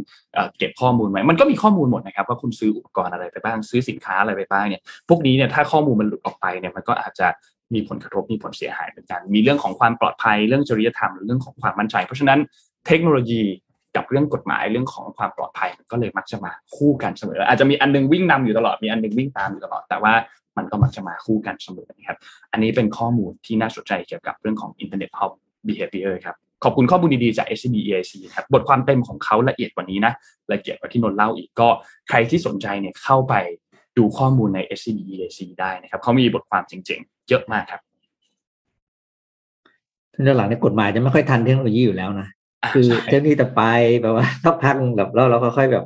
เก็บข้อมูลไว้มันก็มีข้อมูลหมดนะครับว่าคุณซื้ออุปกรณ์อะไรไปบ้างซื้อสินค้าอะไรไปบ้างเนี่ยพวกนี้เนี่ยถ้าข้อมูลมันหลุดออกไปเนี่ยมันก็อาจจะมีผลกระทบมีผลเสียหายเหมือนกัน มีเรื่องของความปลอดภัยเรื่องจริยธรรมเรื่องของความมั่นใจ เพราะฉะนั้นเทคโนโลยีกับเรื่องกฎหมายเรื่องของความปลอดภัยก็เลยมักจะมาคู่กันเสมอ อาจจะมีอันนึงวิ่งนำอยู่ตลอดมีอันนึงวิ่งตามอยู่ตลอดแต่ว่า มันก็มักจะมาคู่กันเสมอนะครับ อันนี้เป็นข้อมูลที่น่าสนใจเกี่ยวกับเรื่องของ Internet of Behavior ครับ ขอบคุณข้อมูลดีๆจาก SCB EIC ครับ บทความเต็มของเขาละเอียดกว่านี้นะ ละเอียดกว่าที่นนเล่าอีก ก็ใครที่สนใจเนี่ยเข้าไปดูข้อมูลใน SCB EIC ได้นะครับ เขามีบทความจริงๆ เยอะมากครับเรื่องหลังในกฎหมายจะไม่ค่อยทันเทคโนโลยีอยู่แล้วนะ คือเจ้าหนี้แต่ไปแบบว่าสักพักแบบแล้วเราค่อยๆแบบ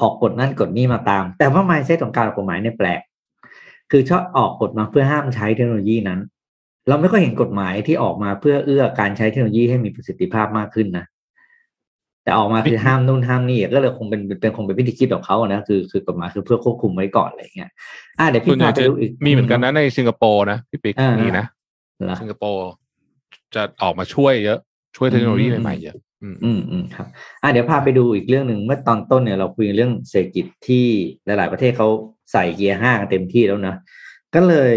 ออกกฎนั่นกฎนี้มาตาม แต่ว่าไม่ใช่ของการกฎหมายเนี่ยแปลก คือชอบออกกฎมาเพื่อห้ามใช้เทคโนโลยีนั้น เราไม่ค่อยเห็นกฎหมายที่ออกมาเพื่อเอื้อการใช้เทคโนโลยีให้มีประสิทธิภาพมากขึ้นนะแต่ออกมาคือห้ามนู่นห้ามนี่ก็เลยคงเป็นเป็นคงเป็นวิธีคิดของเขานะคือคือกฎหมายคือเพื่อควบคุมไว้ก่อนอะไรเงี้ยอ่าเดี๋ยวพี่พาไปดูอีกมีเหมือนกันนะในสิงคโปร์นะพี่ปิ๊กมีนะสิงคโปร์จะออกมาช่วยเยอะช่วยเทคโนโลยีใหม่ๆเยอะอืมอืมครับอ่าเดี๋ยวพาไปดูอีกเรื่องหนึ่งเมื่อตอนต้นเนี่ยเราคุยเรื่องเศรษฐกิจที่หลาย ๆ ประเทศเขา ใส่เกียร์ห้าเต็มที่แล้วนะก็เลย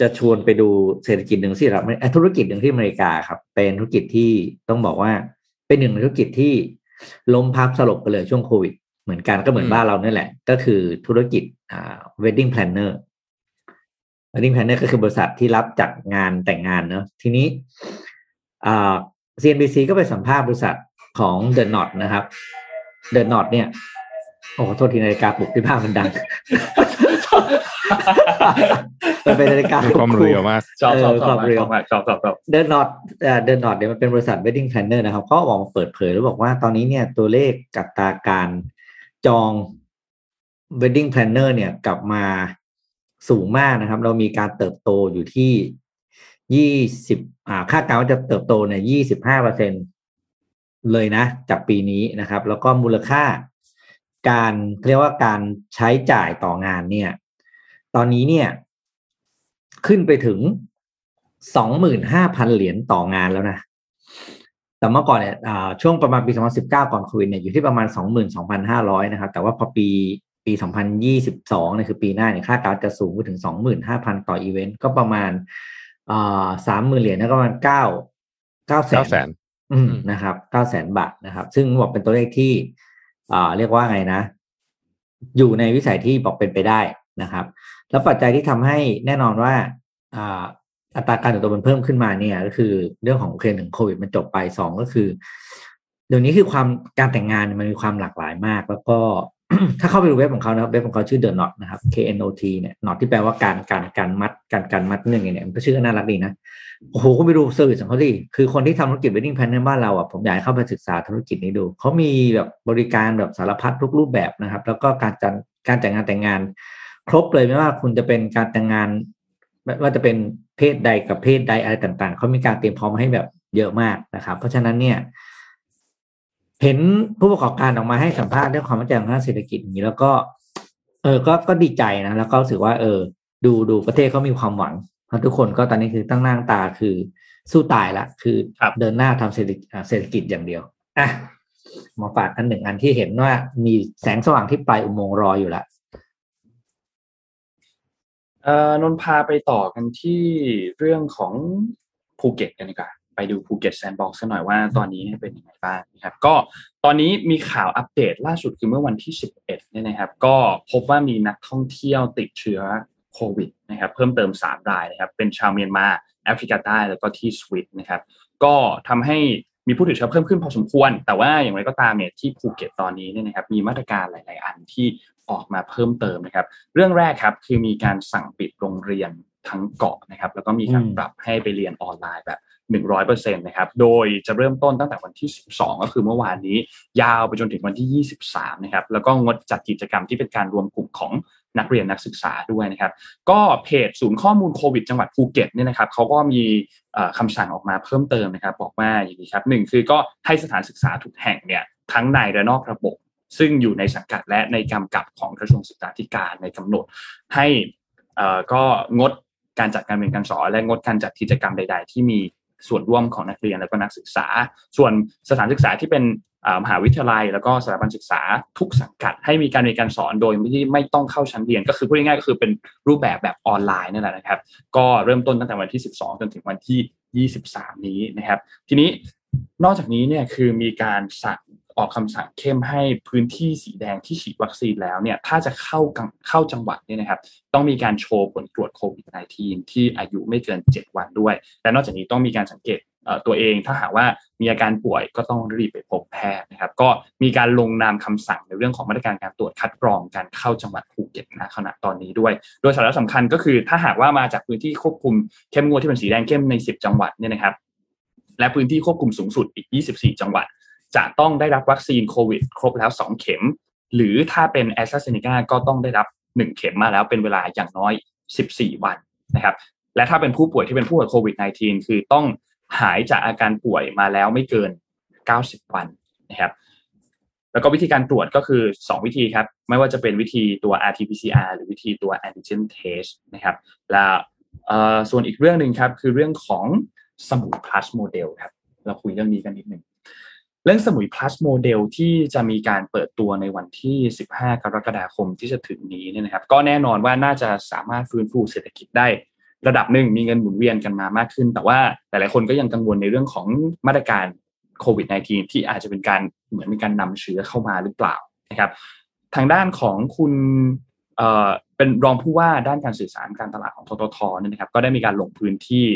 จะชวนไปดูเศรษฐกิจหนึ่งที่รับธุรกิจหนึ่งที่อเมริกาครับ เป็นธุรกิจที่ต้องบอกว่าเป็นหนึ่งธุรกิจที่ล้มพับสลบไปเลยช่วงโควิด เหมือนกันก็เหมือนบ้านเราเนี่ยแหละ ก็คือธุรกิจอ่า wedding planner wedding planner ก็คือบริษัทที่รับจัดงานแต่งงานเนาะทีนี้อ่า CNBC ก็ไปสัมภาษณ์บริษัทของ The Knot นะครับ The Knot เนี่ยโอ้โทษทีนาฬิกาปลุกที่ภาพมันดังมันเป็นนาฬิกาความเร็วมากชอบชอบชอบเร็วมากชอบชอบชอบเดินนอตเดินนอตเนี่ยมันเป็นบริษัท wedding planner นะครับเขาออกมาเปิดเผยแล้วบอกว่าตอนนี้เนี่ยตัวเลขกัตราการจอง wedding planner เนี่ยกลับมาสูงมากนะครับ เรามีการเติบโตอยู่ที่ยี่สิบอ่าคาดการณ์ว่าจะเติบโตเนี่ยยี่สิบห้าเปอร์เซ็นเลยนะ จากปีนี้นะครับ แล้วก็มูลค่า การเรียกว่าการใช้จ่ายต่องานเนี่ย ตอนนี้เนี่ย ขึ้นไปถึงสองหมื่นห้าพันเหรียญต่องานแล้วนะ แต่เมื่อก่อนเนี่ยช่วงประมาณปี2019ก่อนโควิดเนี่ยอยู่ที่ประมาณ22,500นะครับ แต่ว่าพอปีปี2022เนี่ยคือปีหน้าเนี่ยค่าการจะสูงไปถึง25,000ต่ออีเวนต์ก็ประมาณสามหมื่นเหรียญก็ประมาณเก้าเก้าแสนแสนอืมนะครับเก้าแสนบาทนะครับ ซึ่งบอกเป็นตัวเลขที่ อ่าเรียกว่าไงนะ อยู่ในวิสัยที่บอกเป็นไปได้นะครับ แล้วปัจจัยที่ทำให้แน่นอนว่าอ่าอัตราการเติบโตมันเพิ่มขึ้นมาเนี่ย ก็คือเรื่องของโอเคหนึ่งโควิดมันจบไปสองก็คือ เดี๋ยวนี้คือความการแต่งงานมันมีความหลากหลายมาก แล้วก็ถ้าเข้าไปดูเว็บของเขานะครับเว็บของเขาชื่อ The Knot นะครับ K N O T เนี่ย Knot ที่แปลว่าการการการมัดการการมัดเนื่องเนี่ยมันก็ชื่อน่ารักดีนะ โอ้โหก็ไปดู service ของเขาดิคือคนที่ทำธุรกิจ wedding planner บ้านเราอะผมอยากให้เข้าไปศึกษาธุรกิจนี้ดู เขามีแบบบริการแบบสารพัดทุกรูปแบบนะครับ แล้วก็การจัดการจัดงานแต่งงาน ครบเลยไม่ว่าคุณจะเป็นการแต่งงานว่าจะเป็นเพศใดกับเพศใดอะไรต่างๆ เขามีการเตรียมพร้อมให้แบบเยอะมากนะครับ เพราะฉะนั้นเนี่ย เห็นผู้ประกอบการออกมาให้สัมภาษณ์เรื่องความมั่นใจทางด้านเศรษฐกิจอย่างนี้ แล้วก็ เออ ก็ก็ดีใจนะแล้วก็รู้สึกว่า เออ ดูดูประเทศเขามีความหวัง ทุกคนก็ตอนนี้คือตั้งหน้าตาคือสู้ตายละ คือเดินหน้าทำเศรษฐกิจเศรษฐกิจอย่างเดียวอะมาฝากกันหนึ่งอันที่เห็นว่ามีแสงสว่างที่ปลายอุโมงค์รออยู่ละเอ่อนนพาไปต่อกันที่เรื่องของภูเก็ตกันดีกว่าไปดูภูเก็ตแซนด์บ็อกซ์หน่อยว่าตอนนี้เป็นยังไงบ้างนะครับ ก็ตอนนี้มีข่าวอัปเดตล่าสุดคือเมื่อวันที่ 11เนี่ยนะครับ ก็พบว่ามีนักท่องเที่ยวติดเชื้อ โควิดนะครับเพิ่มเติม 3 รายนะครับเป็นชาวเมียนมาแอฟริกาใต้แล้วก็ที่สวิตนะครับก็ทำให้มีผู้ติดเชื้อเพิ่มขึ้นพอสมควร แต่ว่าอย่างไรก็ตามเนี่ยที่ภูเก็ตตอนนี้เนี่ยนะครับมีมาตรการหลาย ๆ อันที่ออกมาเพิ่มเติมนะครับ เรื่องแรกครับคือมีการสั่งปิดโรงเรียนทั้งเกาะนะครับแล้วก็มีการปรับให้ไปเรียนออนไลน์แบบ 100%นะครับโดยจะเริ่มต้นตั้งแต่วันที่ 12 ก็คือเมื่อวานนี้ ยาวไปจนถึงวันที่ 23 นะครับแล้วก็งดจัดกิจกรรมที่เป็นการรวมกลุ่มของ นักเรียนนักศึกษาด้วยนะครับ ก็เพจศูนย์ข้อมูลโควิดจังหวัดภูเก็ตเนี่ยนะครับเขาก็มีคำสั่งออกมาเพิ่มเติมนะครับ บอกว่าอย่างนี้ครับหนึ่งคือก็ให้สถานศึกษาทุกแห่งเนี่ยทั้งในและนอกระบบ ซึ่งอยู่ในสังกัดและในกำกับของกระทรวงศึกษาธิการในกำหนด ให้ก็งดการจัดการเรียนการสอนและงดการจัดกิจกรรมใด ๆ ที่มีส่วนร่วมของนักเรียนและก็นักศึกษา ส่วนสถานศึกษาที่เป็น มหาวิทยาลัย แล้วก็สถาบันศึกษาทุกสังกัด ให้มีการเรียนการสอนโดยไม่ไม่ต้องเข้าชั้นเรียน ก็คือพูดง่ายๆก็คือเป็นรูปแบบแบบออนไลน์นั่นแหละนะครับ ก็เริ่มต้นตั้งแต่วันที่ 12 จนถึงวันที่ 23 นี้นะครับ ทีนี้นอกจากนี้เนี่ยคือมีการสั่งออกคำสั่งเข้มให้พื้นที่สีแดงที่ฉีดวัคซีนแล้วเนี่ยถ้าจะเข้าเข้าจังหวัดเนี่ยนะครับ ต้องมีการโชว์ผลตรวจโควิด -19 ที่อายุไม่เกิน 7 วันด้วย และนอกจากนี้ต้องมีการสังเกต ตัวเองถ้าหากว่ามีอาการป่วยก็ต้องรีบไปพบแพทย์นะครับ ก็มีการลงนามคำสั่งในเรื่องของมาตรการการตรวจคัดกรองการเข้าจังหวัดภูเก็ตณขณะตอนนี้ด้วย โดยสาระสำคัญก็คือถ้าหากว่ามาจากพื้นที่ควบคุมเข้มงวดที่เป็นสีแดงเข้มใน 10 จังหวัดเนี่ยนะครับ และพื้นที่ควบคุมสูงสุดอีก 24 จังหวัด จะต้องได้รับวัคซีนโควิด ครบแล้ว 2 เข็ม หรือถ้าเป็นแอสตราเซเนกาก็ต้องได้รับ 1 เข็มมาแล้วเป็นเวลาอย่างน้อย 14 วันนะครับ และถ้าเป็นผู้ป่วยที่เป็นผู้ป่วยโควิด -19 คือต้อง หายจากอาการป่วยมาแล้วไม่เกิน 90 วันนะครับแล้วก็วิธีการตรวจก็คือ 2 วิธีครับ ไม่ว่าจะเป็นวิธีตัว RT-PCR หรือวิธีตัว antigen test นะครับ และส่วนอีกเรื่องหนึ่งครับ คือเรื่องของสมุย plus model ครับ เราคุยเรื่องนี้กันนิดหนึ่ง เรื่องสมุย plus model ที่จะมีการเปิดตัวในวันที่ 15 กรกฎาคมที่จะถึงนี้เนี่ยนะครับ ก็แน่นอนว่าน่าจะสามารถฟื้นฟูเศรษฐกิจได้ ระดับหนึ่งมีเงินหมุนเวียนกันมามากขึ้น แต่ว่าหลายๆคนก็ยังกังวลในเรื่องของมาตรการโควิด -19 ที่อาจจะเป็นการเหมือนมีการนำเชื้อเข้ามาหรือเปล่านะครับทางด้านของคุณเอ่อเป็นรองผู้ว่าด้านการสื่อสารการตลาดของทททเนี่ยนะครับก็ได้มีการลงพื้นที่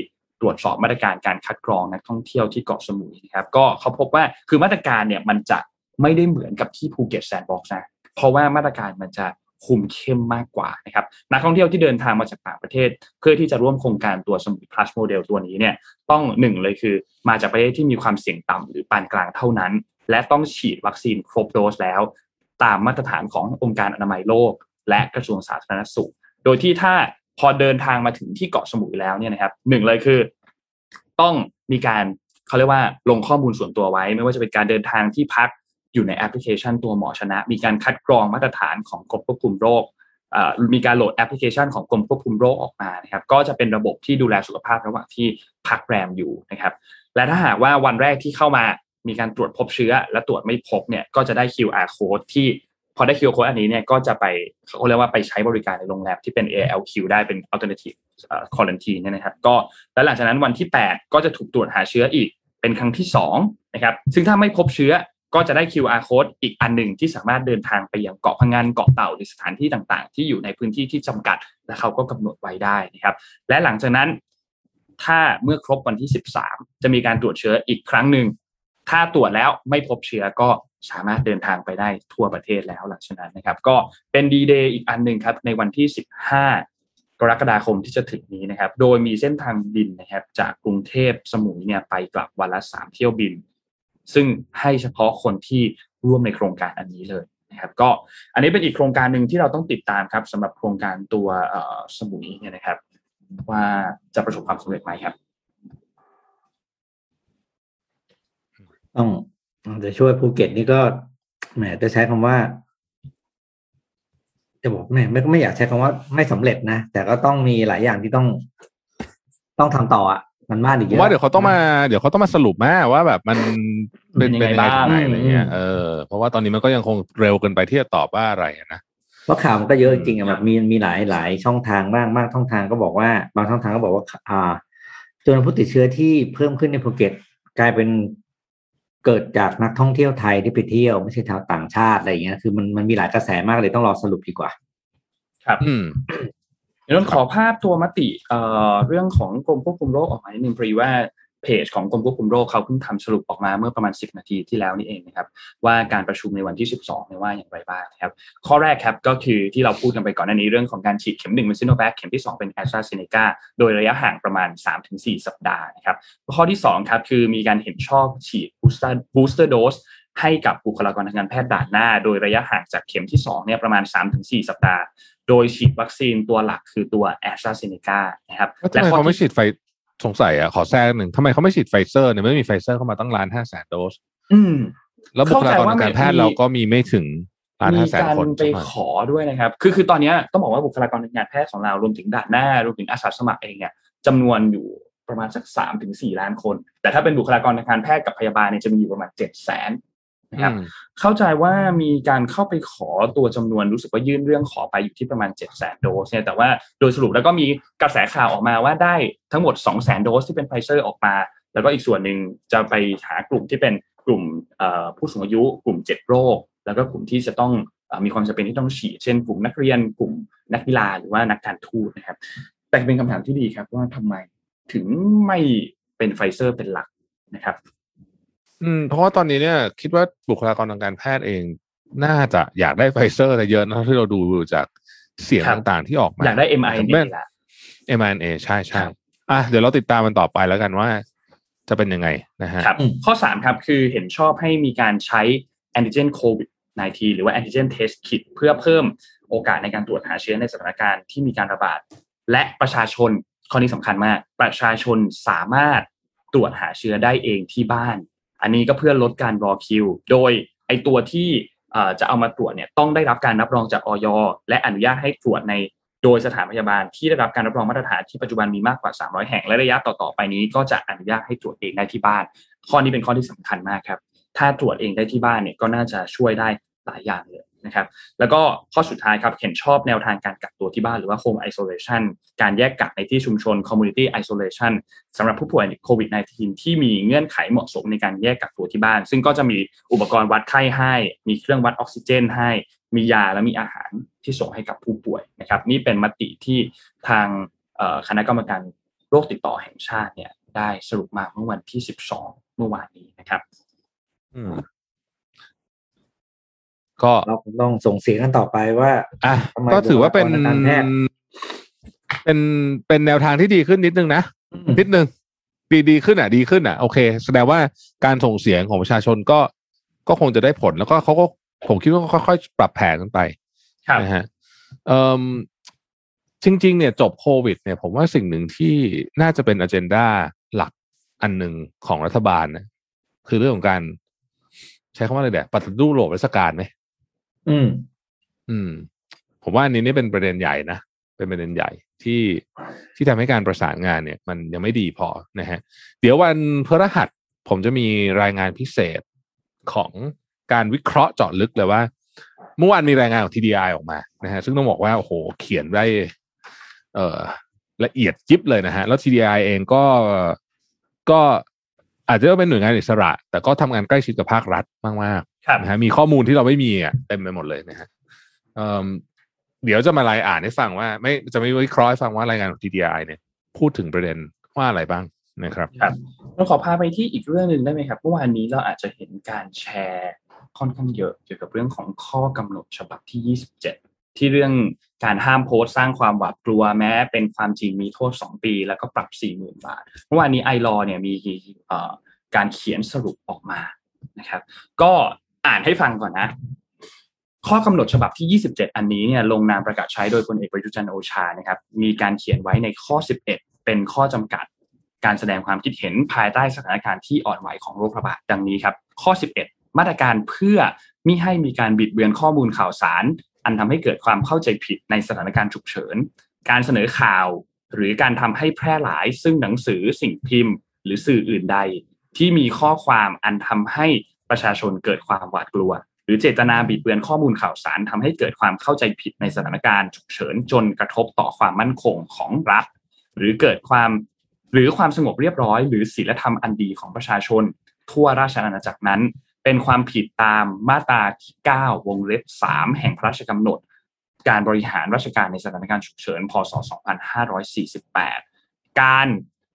ตรวจสอบมาตรการการคัดกรองนักท่องเที่ยวที่เกาะสมุยนะครับก็เขาพบว่าคือมาตรการเนี่ยมันจะไม่ได้เหมือนกับที่ภูเก็ตแซนด์บ็อกซ์นะเพราะว่ามาตรการมันจะ คุมเข้มมากกว่านะครับนักท่องเที่ยวที่เดินทางมาจากต่างประเทศ เพื่อที่จะร่วมโครงการตัวสมุย plus โมเดลตัวนี้เนี่ยต้องหนึ่งเลยคือมาจากประเทศที่มีความเสี่ยงต่ำหรือปานกลางเท่านั้น และต้องฉีดวัคซีนครบโดสแล้ว ตามมาตรฐานขององค์การอนามัยโลก และกระทรวงสาธารณสุข โดยที่ถ้าพอเดินทางมาถึงที่เกาะสมุยแล้วเนี่ยนะครับหนึ่งเลยคือ ต้องมีการเขาเรียกว่าลงข้อมูลส่วนตัวไว้ ไม่ว่าจะเป็นการเดินทางที่พัก อยู่ในแอปพลิเคชันตัวหมอชนะ มีการคัดกรองมาตรฐานของกรมควบคุมโรคมีการโหลดแอปพลิเคชันของกรมควบคุมโรคออกมานะครับก็จะเป็นระบบที่ดูแลสุขภาพระหว่างที่พักแรมอยู่นะครับและถ้าหากว่าวันแรกที่เข้ามามีการตรวจพบเชื้อ และตรวจไม่พบเนี่ยก็จะได้ QR code ที่พอได้ QR code อันนี้เนี่ยก็จะไปเขาเรียกว่าไปใช้บริการในโรงแรมที่เป็น ALQ ได้เป็น alternative quarantine เนี่ยนะครับก็แล้วหลังจากนั้นวันที่ 8 ก็จะถูกตรวจหาเชื้ออีกเป็นครั้งที่2นะครับซึ่งถ้าไม่พบเชื้อ ก็จะได้ QR code อีกอันหนึ่งที่สามารถเดินทางไปยังเกาะพังงานเกาะเต่าหรือสถานที่ต่างๆ ที่อยู่ในพื้นที่ที่จำกัดและเขาก็กำหนดไว้ได้นะครับ และหลังจากนั้น ถ้าเมื่อครบวันที่ 13 จะมีการตรวจเชื้ออีกครั้งหนึ่งถ้าตรวจแล้วไม่พบเชื้อก็สามารถเดินทางไปได้ทั่วประเทศแล้วหลังจากนั้นนะครับ ก็เป็นดีเดย์อีกอันหนึ่งครับในวันที่ 15 กรกฎาคมที่จะถึงนี้นะครับ โดยมีเส้นทางบินนะครับ จากกรุงเทพสมุยเนี่ยไปกลับวันละ 3 เที่ยวบิน ซึ่งให้เฉพาะคนที่ร่วมในโครงการอันนี้เลยนะครับก็อันนี้เป็นอีกโครงการหนึ่งที่เราต้องติดตามครับสำหรับโครงการตัวสมุยเนี่ยนะครับ ว่าจะประสบความสำเร็จไหมครับต้องจะช่วยภูเก็ตนี่ก็แหมจะใช้คำว่า จะบอกแหมไม่ไม่อยากใช้คำว่าไม่สำเร็จนะ แต่ก็ต้องมีหลายอย่างที่ต้องต้องทำต่ออะ มันมากอีกผเยมอะว่าเดี๋ยวเขาต้องมาเดี๋ยวเขาต้องมาสรุปมาว่าแบบมันเป็นเป็นเป็นยังไงยังไงบ้างถึงไหนอะไรเงี้ยอืมเออเพราะว่าตอนนี้มันก็ยังคงเร็วเกินไปที่จะตอบว่าอะไรอะนะเพราะข่าวมันก็เยอะจริงๆอะแบบมีมีหลายหลายช่องทางบ้างบางช่องทางก็บอกว่า บางช่องทางก็บอกว่าอ่าจำนวนผู้ติดเชื้อที่เพิ่มขึ้นในภูเก็ตกลายเป็นเกิดจากนักท่องเที่ยวไทยที่ไปเที่ยวไม่ใช่ชาวต่างชาติอะไรอย่างเงี้ยคือมันมันมีหลายกระแสมากเลยต้องรอสรุปดีกว่า ครับอืม เดี๋ยวต้องขอภาพตัวมติเอ่อเรื่องของกรมควบคุมโรคออกมานิดนึงพอดีว่าเพจของกรมควบคุมโรคเขาเพิ่งทำสรุปออกมาเมื่อประมาณ 10 นาทีที่แล้วนี่เองนะครับว่าการประชุมในวันที่ 12เนี่ยว่าอย่างไรบ้างนะครับข้อแรกครับก็คือที่เราพูดกันไปก่อนหน้านี้เรื่องของการฉีดเข็มหนึ่งเป็นซิโนแวคเข็มที่ 2 เป็นแอสตราเซเนกาโดยระยะห่างประมาณ 3-4 สัปดาห์นะครับข้อที่2ครับคือมีการเห็นชอบฉีด booster booster dose ให้กับบุคลากรทางการแพทย์ด่านหน้า โดยระยะห่างจากเข็มที่2เนี่ยประมาณ 3-4 สัปดาห์ โดยฉีดวัคซีนตัวหลักคือตัวแอสตราเซเนกานะครับแล้วทำไมข้อเขาไม่ที่ฉีดไฟสงสัยอะขอแทรกหนึ่งทำไมเขาไม่ฉีดไฟเซอร์เนี่ยไม่มีไฟเซอร์เข้ามาตั้งล้านห้าแสนโดสอืมแล้วบุคลากรทางการแพทย์เข้าใจว่ามีเราก็มีไม่ถึงล้านมีห้าแสนการคนไปใช่ไหมขอด้วยนะครับ คือคือตอนเนี้ยต้องบอกว่าบุคลากรทางการแพทย์ของเรารวมถึงด่านหน้ารวมถึงอาสาสมัครเองเนี่ยจำนวนอยู่ประมาณสักสามถึงสี่ล้านคน แต่ถ้าเป็นบุคลากรทางการแพทย์กับพยาบาลเนี่ยจะมีอยู่ประมาณเจ็ดแสน นะครับอืมเข้าใจว่ามีการเข้าไปขอตัวจำนวนรู้สึกว่ายื่นเรื่องขอไปอยู่ที่ประมาณ7 0 0 0 0 0โดสเนี่ยแต่ว่าโดยสรุปแล้วก็มีกระแสข่าวออกมาว่าได้ทั้งหมด 2 0 0 0 0 0โดสที่เป็นไฟเซอร์ออกมา แล้วก็อีกส่วนหนึ่งจะไปหากลุ่มที่เป็นกลุ่มเอ่อผู้สูงอายุ กลุ่ม 7 โรค แล้วก็กลุ่มที่จะต้องเอ่อมีความจำเป็นที่ต้องฉีด เช่น กลุ่มนักเรียน กลุ่มนักกีฬาหรือว่านักการทูตนะครับ แต่เป็นคำถามที่ดีครับว่าทำไมถึงไม่เป็นไฟเซอร์เป็นหลักนะครับ อืมเพราะว่าตอนนี้เนี่ยคิดว่าบุคลากรทางการแพทย์เอง น่าจะอยากได้ไฟเซอร์แต่เยอะนะที่เราดูจากเสียงครับต่างๆที่ออกมา อยากได้ MI แม่นี่แหละ mRNA ใช่ใช่ครับอะเดี๋ยวเราติดตามมันต่อไปแล้วกันว่าจะเป็นยังไงนะฮะครับอืมข้อ3ครับคือเห็นชอบให้มีการใช้แอนติเจนโควิด -19 หรือว่าแอนติเจนเทสคิ t เพื่อเพิ่มโอกาสในการตรวจหาเชื้อในสถานการณ์ที่มีการระบาด และประชาชนข้อนี้สำคัญมาก ประชาชนสามารถตรวจหาเชื้อได้เองที่บ้าน อันนี้ก็เพื่อลดการรอคิว โดยไอตัวที่จะเอามาตรวจเนี่ยต้องได้รับการรับรองจากออยและอนุญาตให้ตรวจในโดยสถานพยาบาลที่ได้รับการรับรองมาตรฐานที่ปัจจุบันมีมากกว่า 300 แห่งและระยะต่อๆไปนี้ ก็จะอนุญาตให้ตรวจเองได้ที่บ้าน ข้อนี้เป็นข้อที่สำคัญมากครับ ถ้าตรวจเองได้ที่บ้านเนี่ยก็น่าจะช่วยได้หลายอย่างเลย นะครับแล้วก็ข้อสุดท้ายครับเห็นชอบแนวทางการกักตัวที่บ้านหรือว่า home isolation การแยกกักในที่ชุมชน community isolation สำหรับผู้ป่วยโควิด -19 ที่มีเงื่อนไขเหมาะสมในการแยกกักตัวที่บ้าน ซึ่งก็จะมีอุปกรณ์วัดไข้ให้ มีเครื่องวัดออกซิเจนให้ มียาและมีอาหารที่ส่งให้กับผู้ป่วยนะครับนี่เป็นมติที่ทางคณะกรรมการโรคติดต่อแห่งชาติเนี่ยได้สรุปมาเมื่อวันที่ 12 เมื่อวานนี้นะครับอืม ก็เราคงต้องส่งเสียงกันต่อไปว่าอะทำไมก็ถือว่าเป็นบุคลากรทางการแพทย์เป็นเป็นแนวทางที่ดีขึ้นนิดนึงนะนิดนึงดีดีขึ้นอะ ดีขึ้นอะโอเค แสดงว่าการส่งเสียงของประชาชนก็ก็คงจะได้ผลแล้วก็เขาก็ผมคิดว่าค่อยๆปรับแผนกันไปครับนะฮะเอ่มจริง ๆ เนี่ยจบโควิด เนี่ย ผมว่าสิ่งหนึ่งที่น่าจะเป็นอ g e n d a หลักอันหนึ่งของรัฐบาลนะคือเรื่องของการ ใช้คำว่าอะไรเดี๋ยปฏิรูประบบราชการไหม อืม อืม ผมว่าอันนี้นี่เป็นประเด็นใหญ่นะเป็นประเด็นใหญ่ที่ที่ทำให้การประสานงานเนี่ย มันยังไม่ดีพอนะฮะ เดี๋ยววันพฤหัสผมจะมีรายงานพิเศษของการวิเคราะห์เจาะลึกเลยว่า เมื่อวานมีรายงานของ TDI ออกมานะฮะซึ่งต้องบอกว่าโอ้โหเขียนได้ เอ่อละเอียดยิบเลยนะฮะ แล้ว TDI เองก็ก็อาจจะเป็นหน่วยงานอิสระ แต่ก็ทำงานใกล้ชิดกับภาครัฐมากๆ นะฮะมีข้อมูลที่เราไม่มีอะเต็มไปหมดเลยนะฮะเอิ่มเดี๋ยวจะมารายอ่านให้ฟังว่า ไม่จะไม่วิเคราะห์ให้ฟังว่ารายงานของ TDI เนี่ย พูดถึงประเด็นว่าอะไรบ้างนะครับครับเราขอพาไปที่อีกเรื่องหนึ่งได้ไหมครับเมื่อวานนี้เราอาจจะเห็นการแชร์ค่อนข้างเยอะเกี่ยวกับเรื่องของข้อกำหนดฉบับที่ 27 ที่เรื่องการห้ามโพสต์สร้างความหวาดกลัวแม้ เป็นความจริงมีโทษ 2 ปี แล้วก็ปรับ 40,000 บาทเมื่อวานนี้ไอรอเนี่ยมีเอ่อการเขียนสรุปออกมานะครับ ก็ อ่านให้ฟังก่อนนะ ข้อกำหนดฉบับที่ 27 อันนี้เนี่ยลงนามประกาศใช้โดยพลเอกประยุจันทร์โอชานะครับ มีการเขียนไว้ในข้อ 11 เป็นข้อจำกัด การแสดงความคิดเห็นภายใต้สถานการณ์ที่อ่อนไหวของโรคระบาดดังนี้ครับ ข้อ 11 มาตรการเพื่อมิให้มีการบิดเบือนข้อมูลข่าวสาร อันทำให้เกิดความเข้าใจผิดในสถานการณ์ฉุกเฉิน การเสนอข่าว หรือการทำให้แพร่หลาย ซึ่งหนังสือสิ่งพิมพ์ หรือสื่ออื่นใด ที่มีข้อความอันทำให้ ประชาชนเกิดความหวาดกลัว หรือเจตนาบิดเบือนข้อมูลข่าวสารทำให้เกิดความเข้าใจผิดในสถานการณ์ฉุกเฉินจนกระทบต่อความมั่นคงของรัฐ หรือเกิดความหรือความสงบเรียบร้อย หรือศีลธรรมอันดีของประชาชน ทั่วราชอาณาจักรนั้น เป็นความผิดตามมาตราที่9วงเล็บ 3 แห่งพระราชกำหนด การบริหารราชการในสถานการณ์ฉุกเฉิน พศ 2548 การ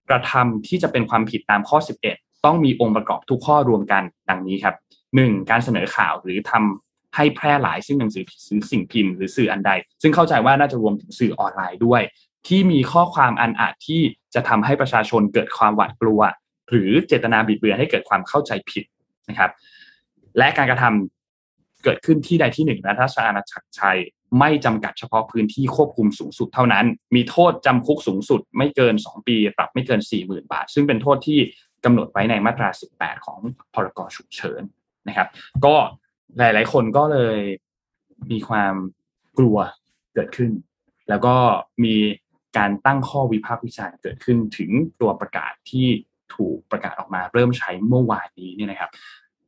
กระทำที่จะเป็นความผิดตามข้อ 11 ต้องมีองค์ประกอบทุกข้อรวมกันดังนี้ครับ 1. การเสนอข่าวหรือทำให้แพร่หลายซึ่งหนังสือหรือสิ่งพิมพ์หรือสื่ออันใด ซึ่งเข้าใจว่าน่าจะรวมถึงสื่อออนไลน์ด้วย ที่มีข้อความอันอาจที่จะทำให้ประชาชนเกิดความหวาดกลัว หรือเจตนาบิดเบือนให้เกิดความเข้าใจผิดนะครับและการกระทำเกิดขึ้นที่ใดที่หนึ่งในราชอาณาจักรไทยไม่จำกัดเฉพาะพื้นที่ควบคุมสูงสุดเท่านั้น มีโทษจำคุกสูงสุด ไม่เกิน 2 ปี ปรับไม่เกิน 40,000 บาท ซึ่งเป็นโทษที่ กำหนดไว้ในมาตรา 18 ของพรกฉุกเฉินนะครับ ก็หลาย ๆ คนก็เลยมีความกลัวเกิดขึ้น แล้วก็มีการตั้งข้อวิพากษ์วิจารณ์เกิดขึ้นถึงตัวประกาศที่ถูกประกาศออกมาเริ่มใช้เมื่อวานนี้เนี่ยนะครับ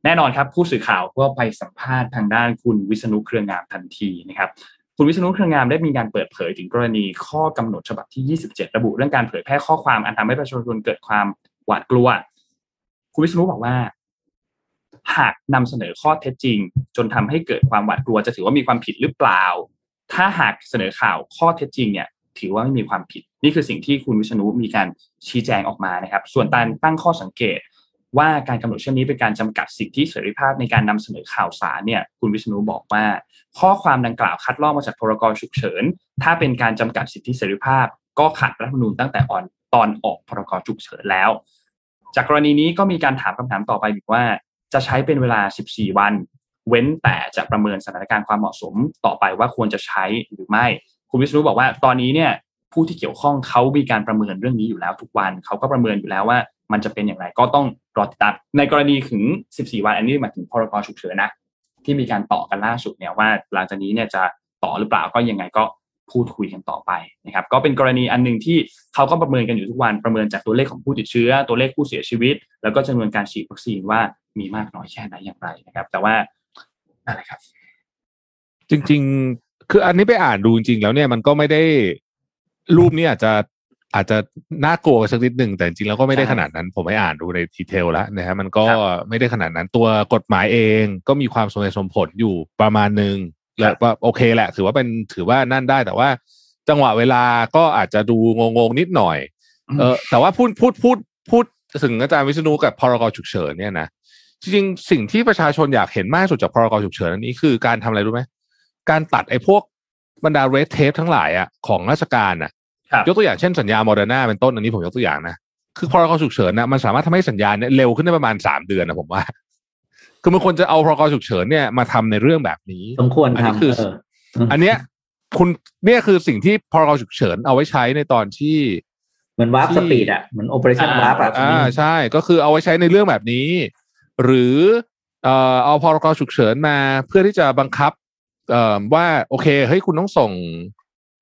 แน่นอนครับผู้สื่อข่าวก็ไปสัมภาษณ์ทางด้านคุณวิษณุเครืองามทันทีนะครับคุณวิษณุเครืองามได้มีการเปิดเผยถึงกรณีข้อกำหนดฉบับที่ 27 ระบุเรื่องการเผยแพร่ข้อความอันทำให้ประชาชนเกิดความ หวาดกลัว คุณวิษณุบอกว่า หากนำเสนอข้อเท็จจริง จนทำให้เกิดความหวาดกลัวจะถือว่ามีความผิดหรือเปล่า ถ้าหากเสนอข่าวข้อเท็จจริงเนี่ย ถือว่าไม่มีความผิด นี่คือสิ่งที่คุณวิษณุมีการชี้แจงออกมานะครับ ส่วนการตั้งข้อสังเกตว่าการกำหนดเช่นนี้เป็นการจำกัดสิทธิเสรีภาพในการนำเสนอข่าวสารเนี่ยคุณวิษณุบอกว่า ข้อความดังกล่าวคัดลอกมาจากพรกฉุกเฉิน ถ้าเป็นการจำกัดสิทธิเสรีภาพ ก็ขัดรัฐธรรมนูญตั้งแต่อ่อน ตอนออกพรกฉุกเฉินแล้ว จากกรณีนี้ก็มีการถามคำถามต่อไปอีกว่า จะใช้เป็นเวลา 14 วัน เว้นแต่จะประเมินสถานการณ์ความเหมาะสมต่อไปว่าควรจะใช้หรือไม่ คุณวิษณุบอกว่าตอนนี้เนี่ยผู้ที่เกี่ยวข้องเขามีการประเมินเรื่องนี้อยู่แล้วทุกวันเขาก็ประเมินอยู่แล้วว่า มันจะเป็นอย่างไรก็ต้องรอติดตามในกรณีถึง 14 วันอันนี้หมายถึงพรกฉุกเฉินนะที่มีการต่อกันล่าสุดเนี่ยว่าหลังจากนี้เนี่ยจะต่อหรือเปล่าก็ยังไงก็ พูดคุยกันต่อไปนะครับ ก็เป็นกรณีอันหนึ่งที่เขาก็ประเมินกันอยู่ทุกวันประเมินจากตัวเลขของผู้ติดเชื้อ ตัวเลขผู้เสียชีวิต แล้วก็จำนวนการฉีดวัคซีนว่ามีมากน้อยแค่ไหนอย่างไรนะครับ แต่ว่าอะไรครับ จริง ๆ คืออันนี้ไปอ่านดูจริงๆแล้วเนี่ยมันก็ไม่ได้รูปนี้อาจจะอาจจะน่ากลัวสักนิดหนึ่งแต่จริงๆแล้วก็ไม่ได้ใช่ขนาดนั้น ผมไม่อ่านดูในดีเทลแล้วนะฮะมันก็ครับไม่ได้ขนาดนั้นตัวกฎหมายเองก็มีความสมเหตุสมผลอยู่ประมาณหนึ่ง และว่าโอเคแหละ ถือว่าเป็นถือว่านั่นได้ แต่ว่าจังหวะเวลาก็อาจจะดูงงๆนิดหน่อย เออแต่ว่าพูดพูดพูดพูดถึงอาจารย์วิษณุกับพรกฉุกเฉินเนี่ยนะจริงๆสิ่งที่ประชาชนอยากเห็นมากที่สุดจากพรกฉุกเฉินอันนี้คือการทำอะไรรู้ไหมการตัดไอ้พวกบรรดาเรดเทปทั้งหลายอะของราชการอะครับยกตัวอย่างเช่นสัญญาโมเดอร์นาเป็นต้นอันนี้ผมยกตัวอย่างนะคือพรกฉุกเฉินนะมันสามารถทำให้สัญญาเนี่ยเร็วขึ้นได้ประมาณสามเดือนนะผมว่า คือมันควรจะเอาพรกฉุกเฉินเนี่ยมาทำในเรื่องแบบนี้สมควรอันนี้ทำคือเอออันเนี้ยคุณเนี่ยคือสิ่งที่พรกฉุกเฉินเอาไว้ใช้ในตอนที่เหมือน warp ที่ speed อะเหมือน operation อ่า warp อะอ่าใช่ ก็คือเอาไว้ใช้ในเรื่องแบบนี้ หรือเอ่อเอาพรกฉุกเฉินมาเพื่อที่จะบังคับ เอ่อว่าโอเคเฮ้ยคุณต้องส่ง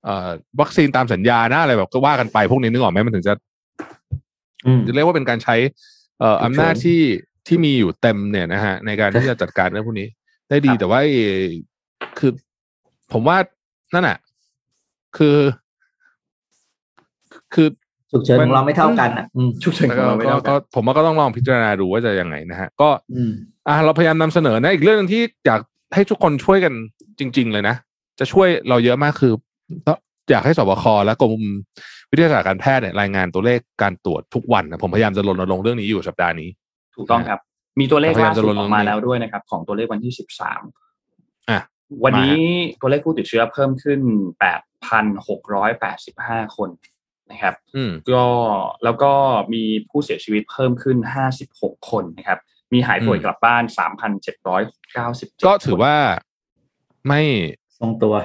เอ่อวัคซีนตามสัญญานะอะไรแบบก็ว่ากันไปพวกนี้นึกออกไหมมันถึงจะอืมจะเรียกว่าเป็นการใช้ เอ่อฉุกเฉินอำนาจที่ ที่มีอยู่เต็มเนี่ยนะฮะในการที่จะจัดการเรื่องพวกนี้ ได้ดีครับแต่ว่าไอ้คือ ผมว่านั่นแหะคือ คือฉุกเฉินของเราไม่เท่ากันอะอืมฉุกเฉินของเราไม่ก็เท่ากัก็นผมว่าก็ต้องลองพิจารณาดูว่าจะยังไงนะฮะ ก็อืมอ่าเราพยายามนำเสนอนะ อีกเรื่องหนึงที่อยากให้ทุกคนช่วยกันจริง ๆ เลยนะ จะช่วยเราเยอะมากคืออยากให้สบคและกรมวิทยาศาสตร์การแพทย์เนี่ยรายงานตัวเลขการตรวจทุกวันนะผมพยายามจะรณรงค์เรื่องนี้อยู่สัปดาห์นี้ ถูกต้องครับ มีตัวเลขพยายาล่ามจะสุดลดลงออกมาแล้วด้วยนะครับ ของตัวเลขวันที่สิบสามอะวันนี้มาตัวเลขผู้ติดเชื้อเพิ่มขึ้นแปดพันหกร้อยแปดสิบห้าคนนะครับอืมก็แล้วก็มีผู้เสียชีวิตเพิ่มขึ้นห้าสิบหกคนนะครับ มีหายป่วยอืมกลับบ้านสามพันเจ็ดร้อยเก้าสิบก็ถือว่าไม่ทรงตัว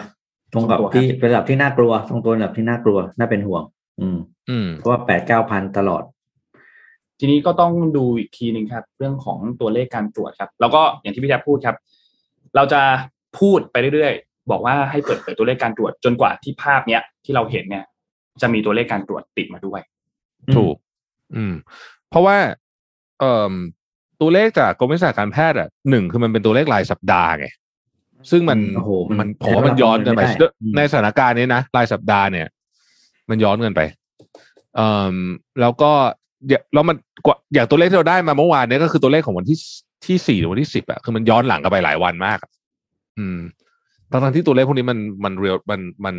ตรงกับทรงตัวครับที่เป็นระดับที่น่ากลัว ตรงตัวระดับที่น่ากลัวน่าเป็นห่วง อืม อืมเพราะว่าแปดเก้าพันตลอด ทีนี้ก็ต้องดูอีกทีหนึ่งครับ เรื่องของตัวเลขการตรวจครับ แล้วก็อย่างที่พี่แจ๊คพูดครับ เราจะพูดไปเรื่อยๆ บอกว่าให้เปิดเผยตัวเลขการตรวจจนกว่าที่ภาพเนี้ยที่เราเห็นเนี่ย จะมีตัวเลขการตรวจติดมาด้วย ถูก อืม เพราะว่าเอ่อตัวเลขจากกรมวิทยาศาสตร์การแพทย์อะหนึ่งคือมันเป็นตัวเลขรายสัปดาห์ไงซึ่งมันโอ้โหมันมันผมว่ามันย้อนเกันไปใช้เวลาประเมินไม่ได้อืมในสถานการณ์นี้นะรายสัปดาห์เนี่ย มันย้อนเกินไปเอ่อแล้วก็อย่า แล้วมันกว่าอย่างตัวเลขที่เราได้มาเมื่อวานเนี้ก็คือตัวเลขของวันที่ที่สี่หรือวันที่สิบอะคือมันย้อนหลังกันไปหลายวันมากอะอืมทั้งๆที่ตัวเลขพวกนี้มันมันเรียลมันมัน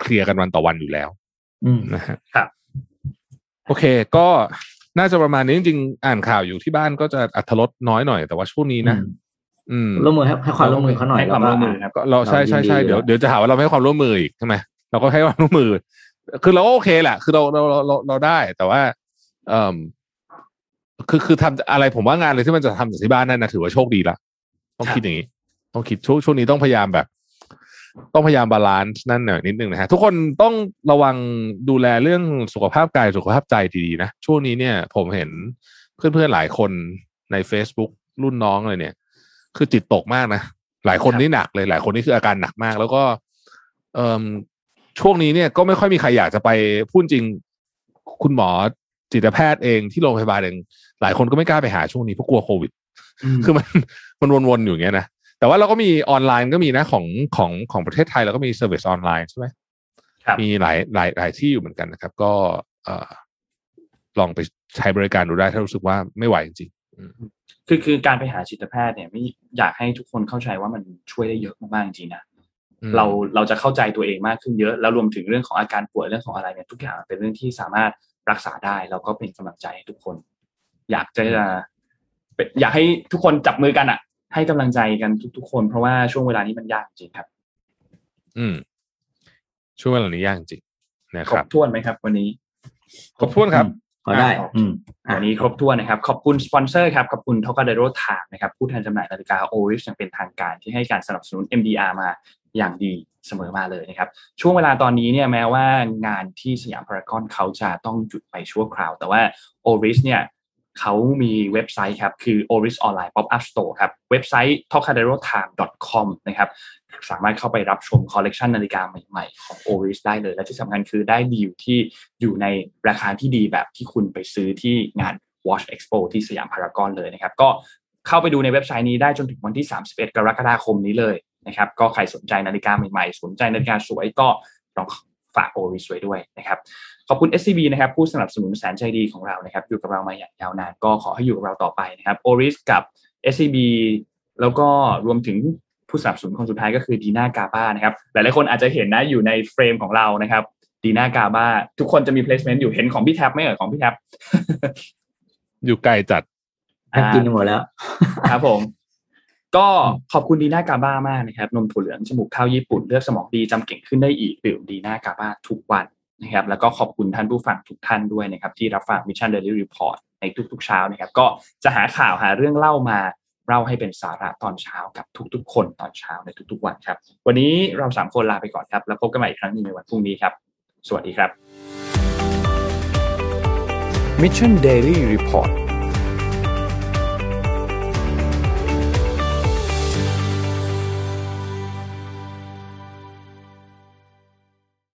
เคลียร์กันวันต่อวันอยู่แล้ว อืมนะฮะครับ โอเค ก็น่าจะประมาณนี้จริงๆอ่านข่าวอยู่ที่บ้านก็จะอัธรสน้อยหน่อยแต่ว่าช่วงนี้นะอืมร่วมมือให้ให้ความร่วมมือเขาหน่อยให้ความร่วมมือครับก็เราใช่ใช่ใช่เรายินดีเดี๋ยวอยู่เดี๋ยวจะหาว่าเราไม่ให้ความร่วมมืออีกใช่ไหมเราก็ให้ความร่วมมือ คือเราก็โอเคแหละ คือเราเราเราเราเราได้ แต่ว่า เอ่อคือคือทำอะไรผมว่างานเลยที่มันจะทำจากที่บ้านนั่นนะถือว่าโชคดีละต้องครับคิดอย่างนี้ ต้องคิดช่วงช่วงนี้ต้องพยายามแบบ ต้องพยายาม balance นั่นหน่อยนิดนึงนะฮะทุกคนต้องระวังดูแลเรื่องสุขภาพกายสุขภาพใจดีๆนะช่วงนี้เนี่ย ผมเห็นเพื่อนๆหลายคนใน Facebook รุ่นน้องเลยเนี่ย คือจิตตกมากนะหลายคนนี่หนักเลยหลายคนนี่คืออาการหนักมาก แล้วก็เอ่อช่วงนี้เนี่ยก็ไม่ค่อยมีใครอยากจะไปพูดจริง คุณหมอ จิตแพทย์เองที่โรงพยาบาลเองหลายคนก็ไม่กล้าไปหาช่วงนี้เพราะกลัวโควิด คือมันมันวนๆอยู่อย่างเงี้ยนะแต่ว่าเราก็มีออนไลน์ก็มีนะของของของประเทศไทยเราก็มี service ออนไลน์ใช่ไหมครับมีหลายหลายหลายที่อยู่เหมือนกันนะครับ ก็เอ่อลองไปใช้บริการดูได้ถ้ารู้สึกว่าไม่ไหวจริงคือคือการไปหาจิตแพทย์เนี่ยไม่อยากให้ทุกคนเข้าใจว่ามันช่วยได้เยอะมากๆจริงๆนะๆอืมเราเราจะเข้าใจตัวเองมากขึ้นเยอะ แล้วรวมถึงเรื่องของอาการป่วยเรื่องของอะไรเนี่ยทุกอย่างเป็นเรื่องที่สามารถ รักษาได้แล้วก็เป็นกำลังใจให้ทุกคน อยากจะเป็นอยากให้ทุกคนจับมือกันอะ ให้กำลังใจกันทุก ๆ คน เพราะว่าช่วงเวลานี้มันยากจริงครับ อืม ช่วงเวลานี้ยากจริงนะคครรับบถ้วนไหมครับ วันนี้ ครบถ้วนครับพอได้อ่าอืมอะวันนี้ครบถ้วนนะครับ ขอบคุณสปอนเซอร์ครับ ขอบคุณทอกาเดโรทามนะครับ ผู้แทนจำหน่ายนาฬิกาโอริสอย่างเป็นทางการที่ให้การสนับสนุน MDR มา อย่างดีเสมอมาเลยนะครับ ช่วงเวลาตอนนี้เนี่ยแม้ว่างานที่สยามพารากอนเขาจะต้องหยุดไปชั่วคราว แต่ว่า Oris เนี่ยเขามีเว็บไซต์ครับ คือ Oris Online Pop Up Store ครับ เว็บไซต์ tocadero.time.com นะครับ สามารถเข้าไปรับชมคอลเลกชันนาฬิกาใหม่ๆ ของ Oris ได้เลย และที่สำคัญคือได้ดีลที่อยู่ในราคาที่ดีแบบที่คุณไปซื้อที่งาน Watch Expo ที่สยามพารากอนเลยนะครับ ก็เข้าไปดูในเว็บไซต์นี้ได้จนถึงวันที่ 31 กรกฎาคมนี้เลย นะครับก็ใครสนใจนาฬิกาใหม่ๆ สนใจนาฬิกาสวยก็ลองฝาก Oris ไว้ด้วยนะครับขอบคุณ SCB นะครับผู้สนับสนุนแสนใจดีของเรานะครับอยู่กับเรามาอย่างยาวนานก็ขอให้อยู่กับเราต่อไปนะครับ Oris กับ SCB แล้วก็รวมถึงผู้สนับสนุนคนสุดท้ายก็คือดีน่ากาบ้านะครับหลายๆคนอาจจะเห็นนะอยู่ในเฟรมของเรานะครับดีน่ากาบ้าทุกคนจะมี placement อยู่เห็นของพี่แท็บไหมเอ่ยของพี่แท็บอยู่ไกลจัดแทบกินหมดแล้ว ครับผม ก็ขอบคุณดีน่ากาบ้ามากนะครับนมถั่วเหลืองจมูกข้าวญี่ปุ่นเลือกสมองดีจำเก่งขึ้นได้อีกดื่มดีน่ากาบ้าทุกวันนะครับแล้วก็ขอบคุณท่านผู้ฟังทุกท่านด้วยนะครับที่รับฟัง Mission Daily Report ในทุกๆเช้านะครับ ก็จะหาข่าวหาเรื่องเล่ามาเล่าให้เป็นสาระตอนเช้ากับทุกๆ คนตอนเช้าในทุกๆวันครับ วันนี้เราสามคนลาไปก่อนครับ แล้วพบกันใหม่อีกครั้งนึงในวันพรุ่งนี้ครับ สวัสดีครับ Mission Daily Report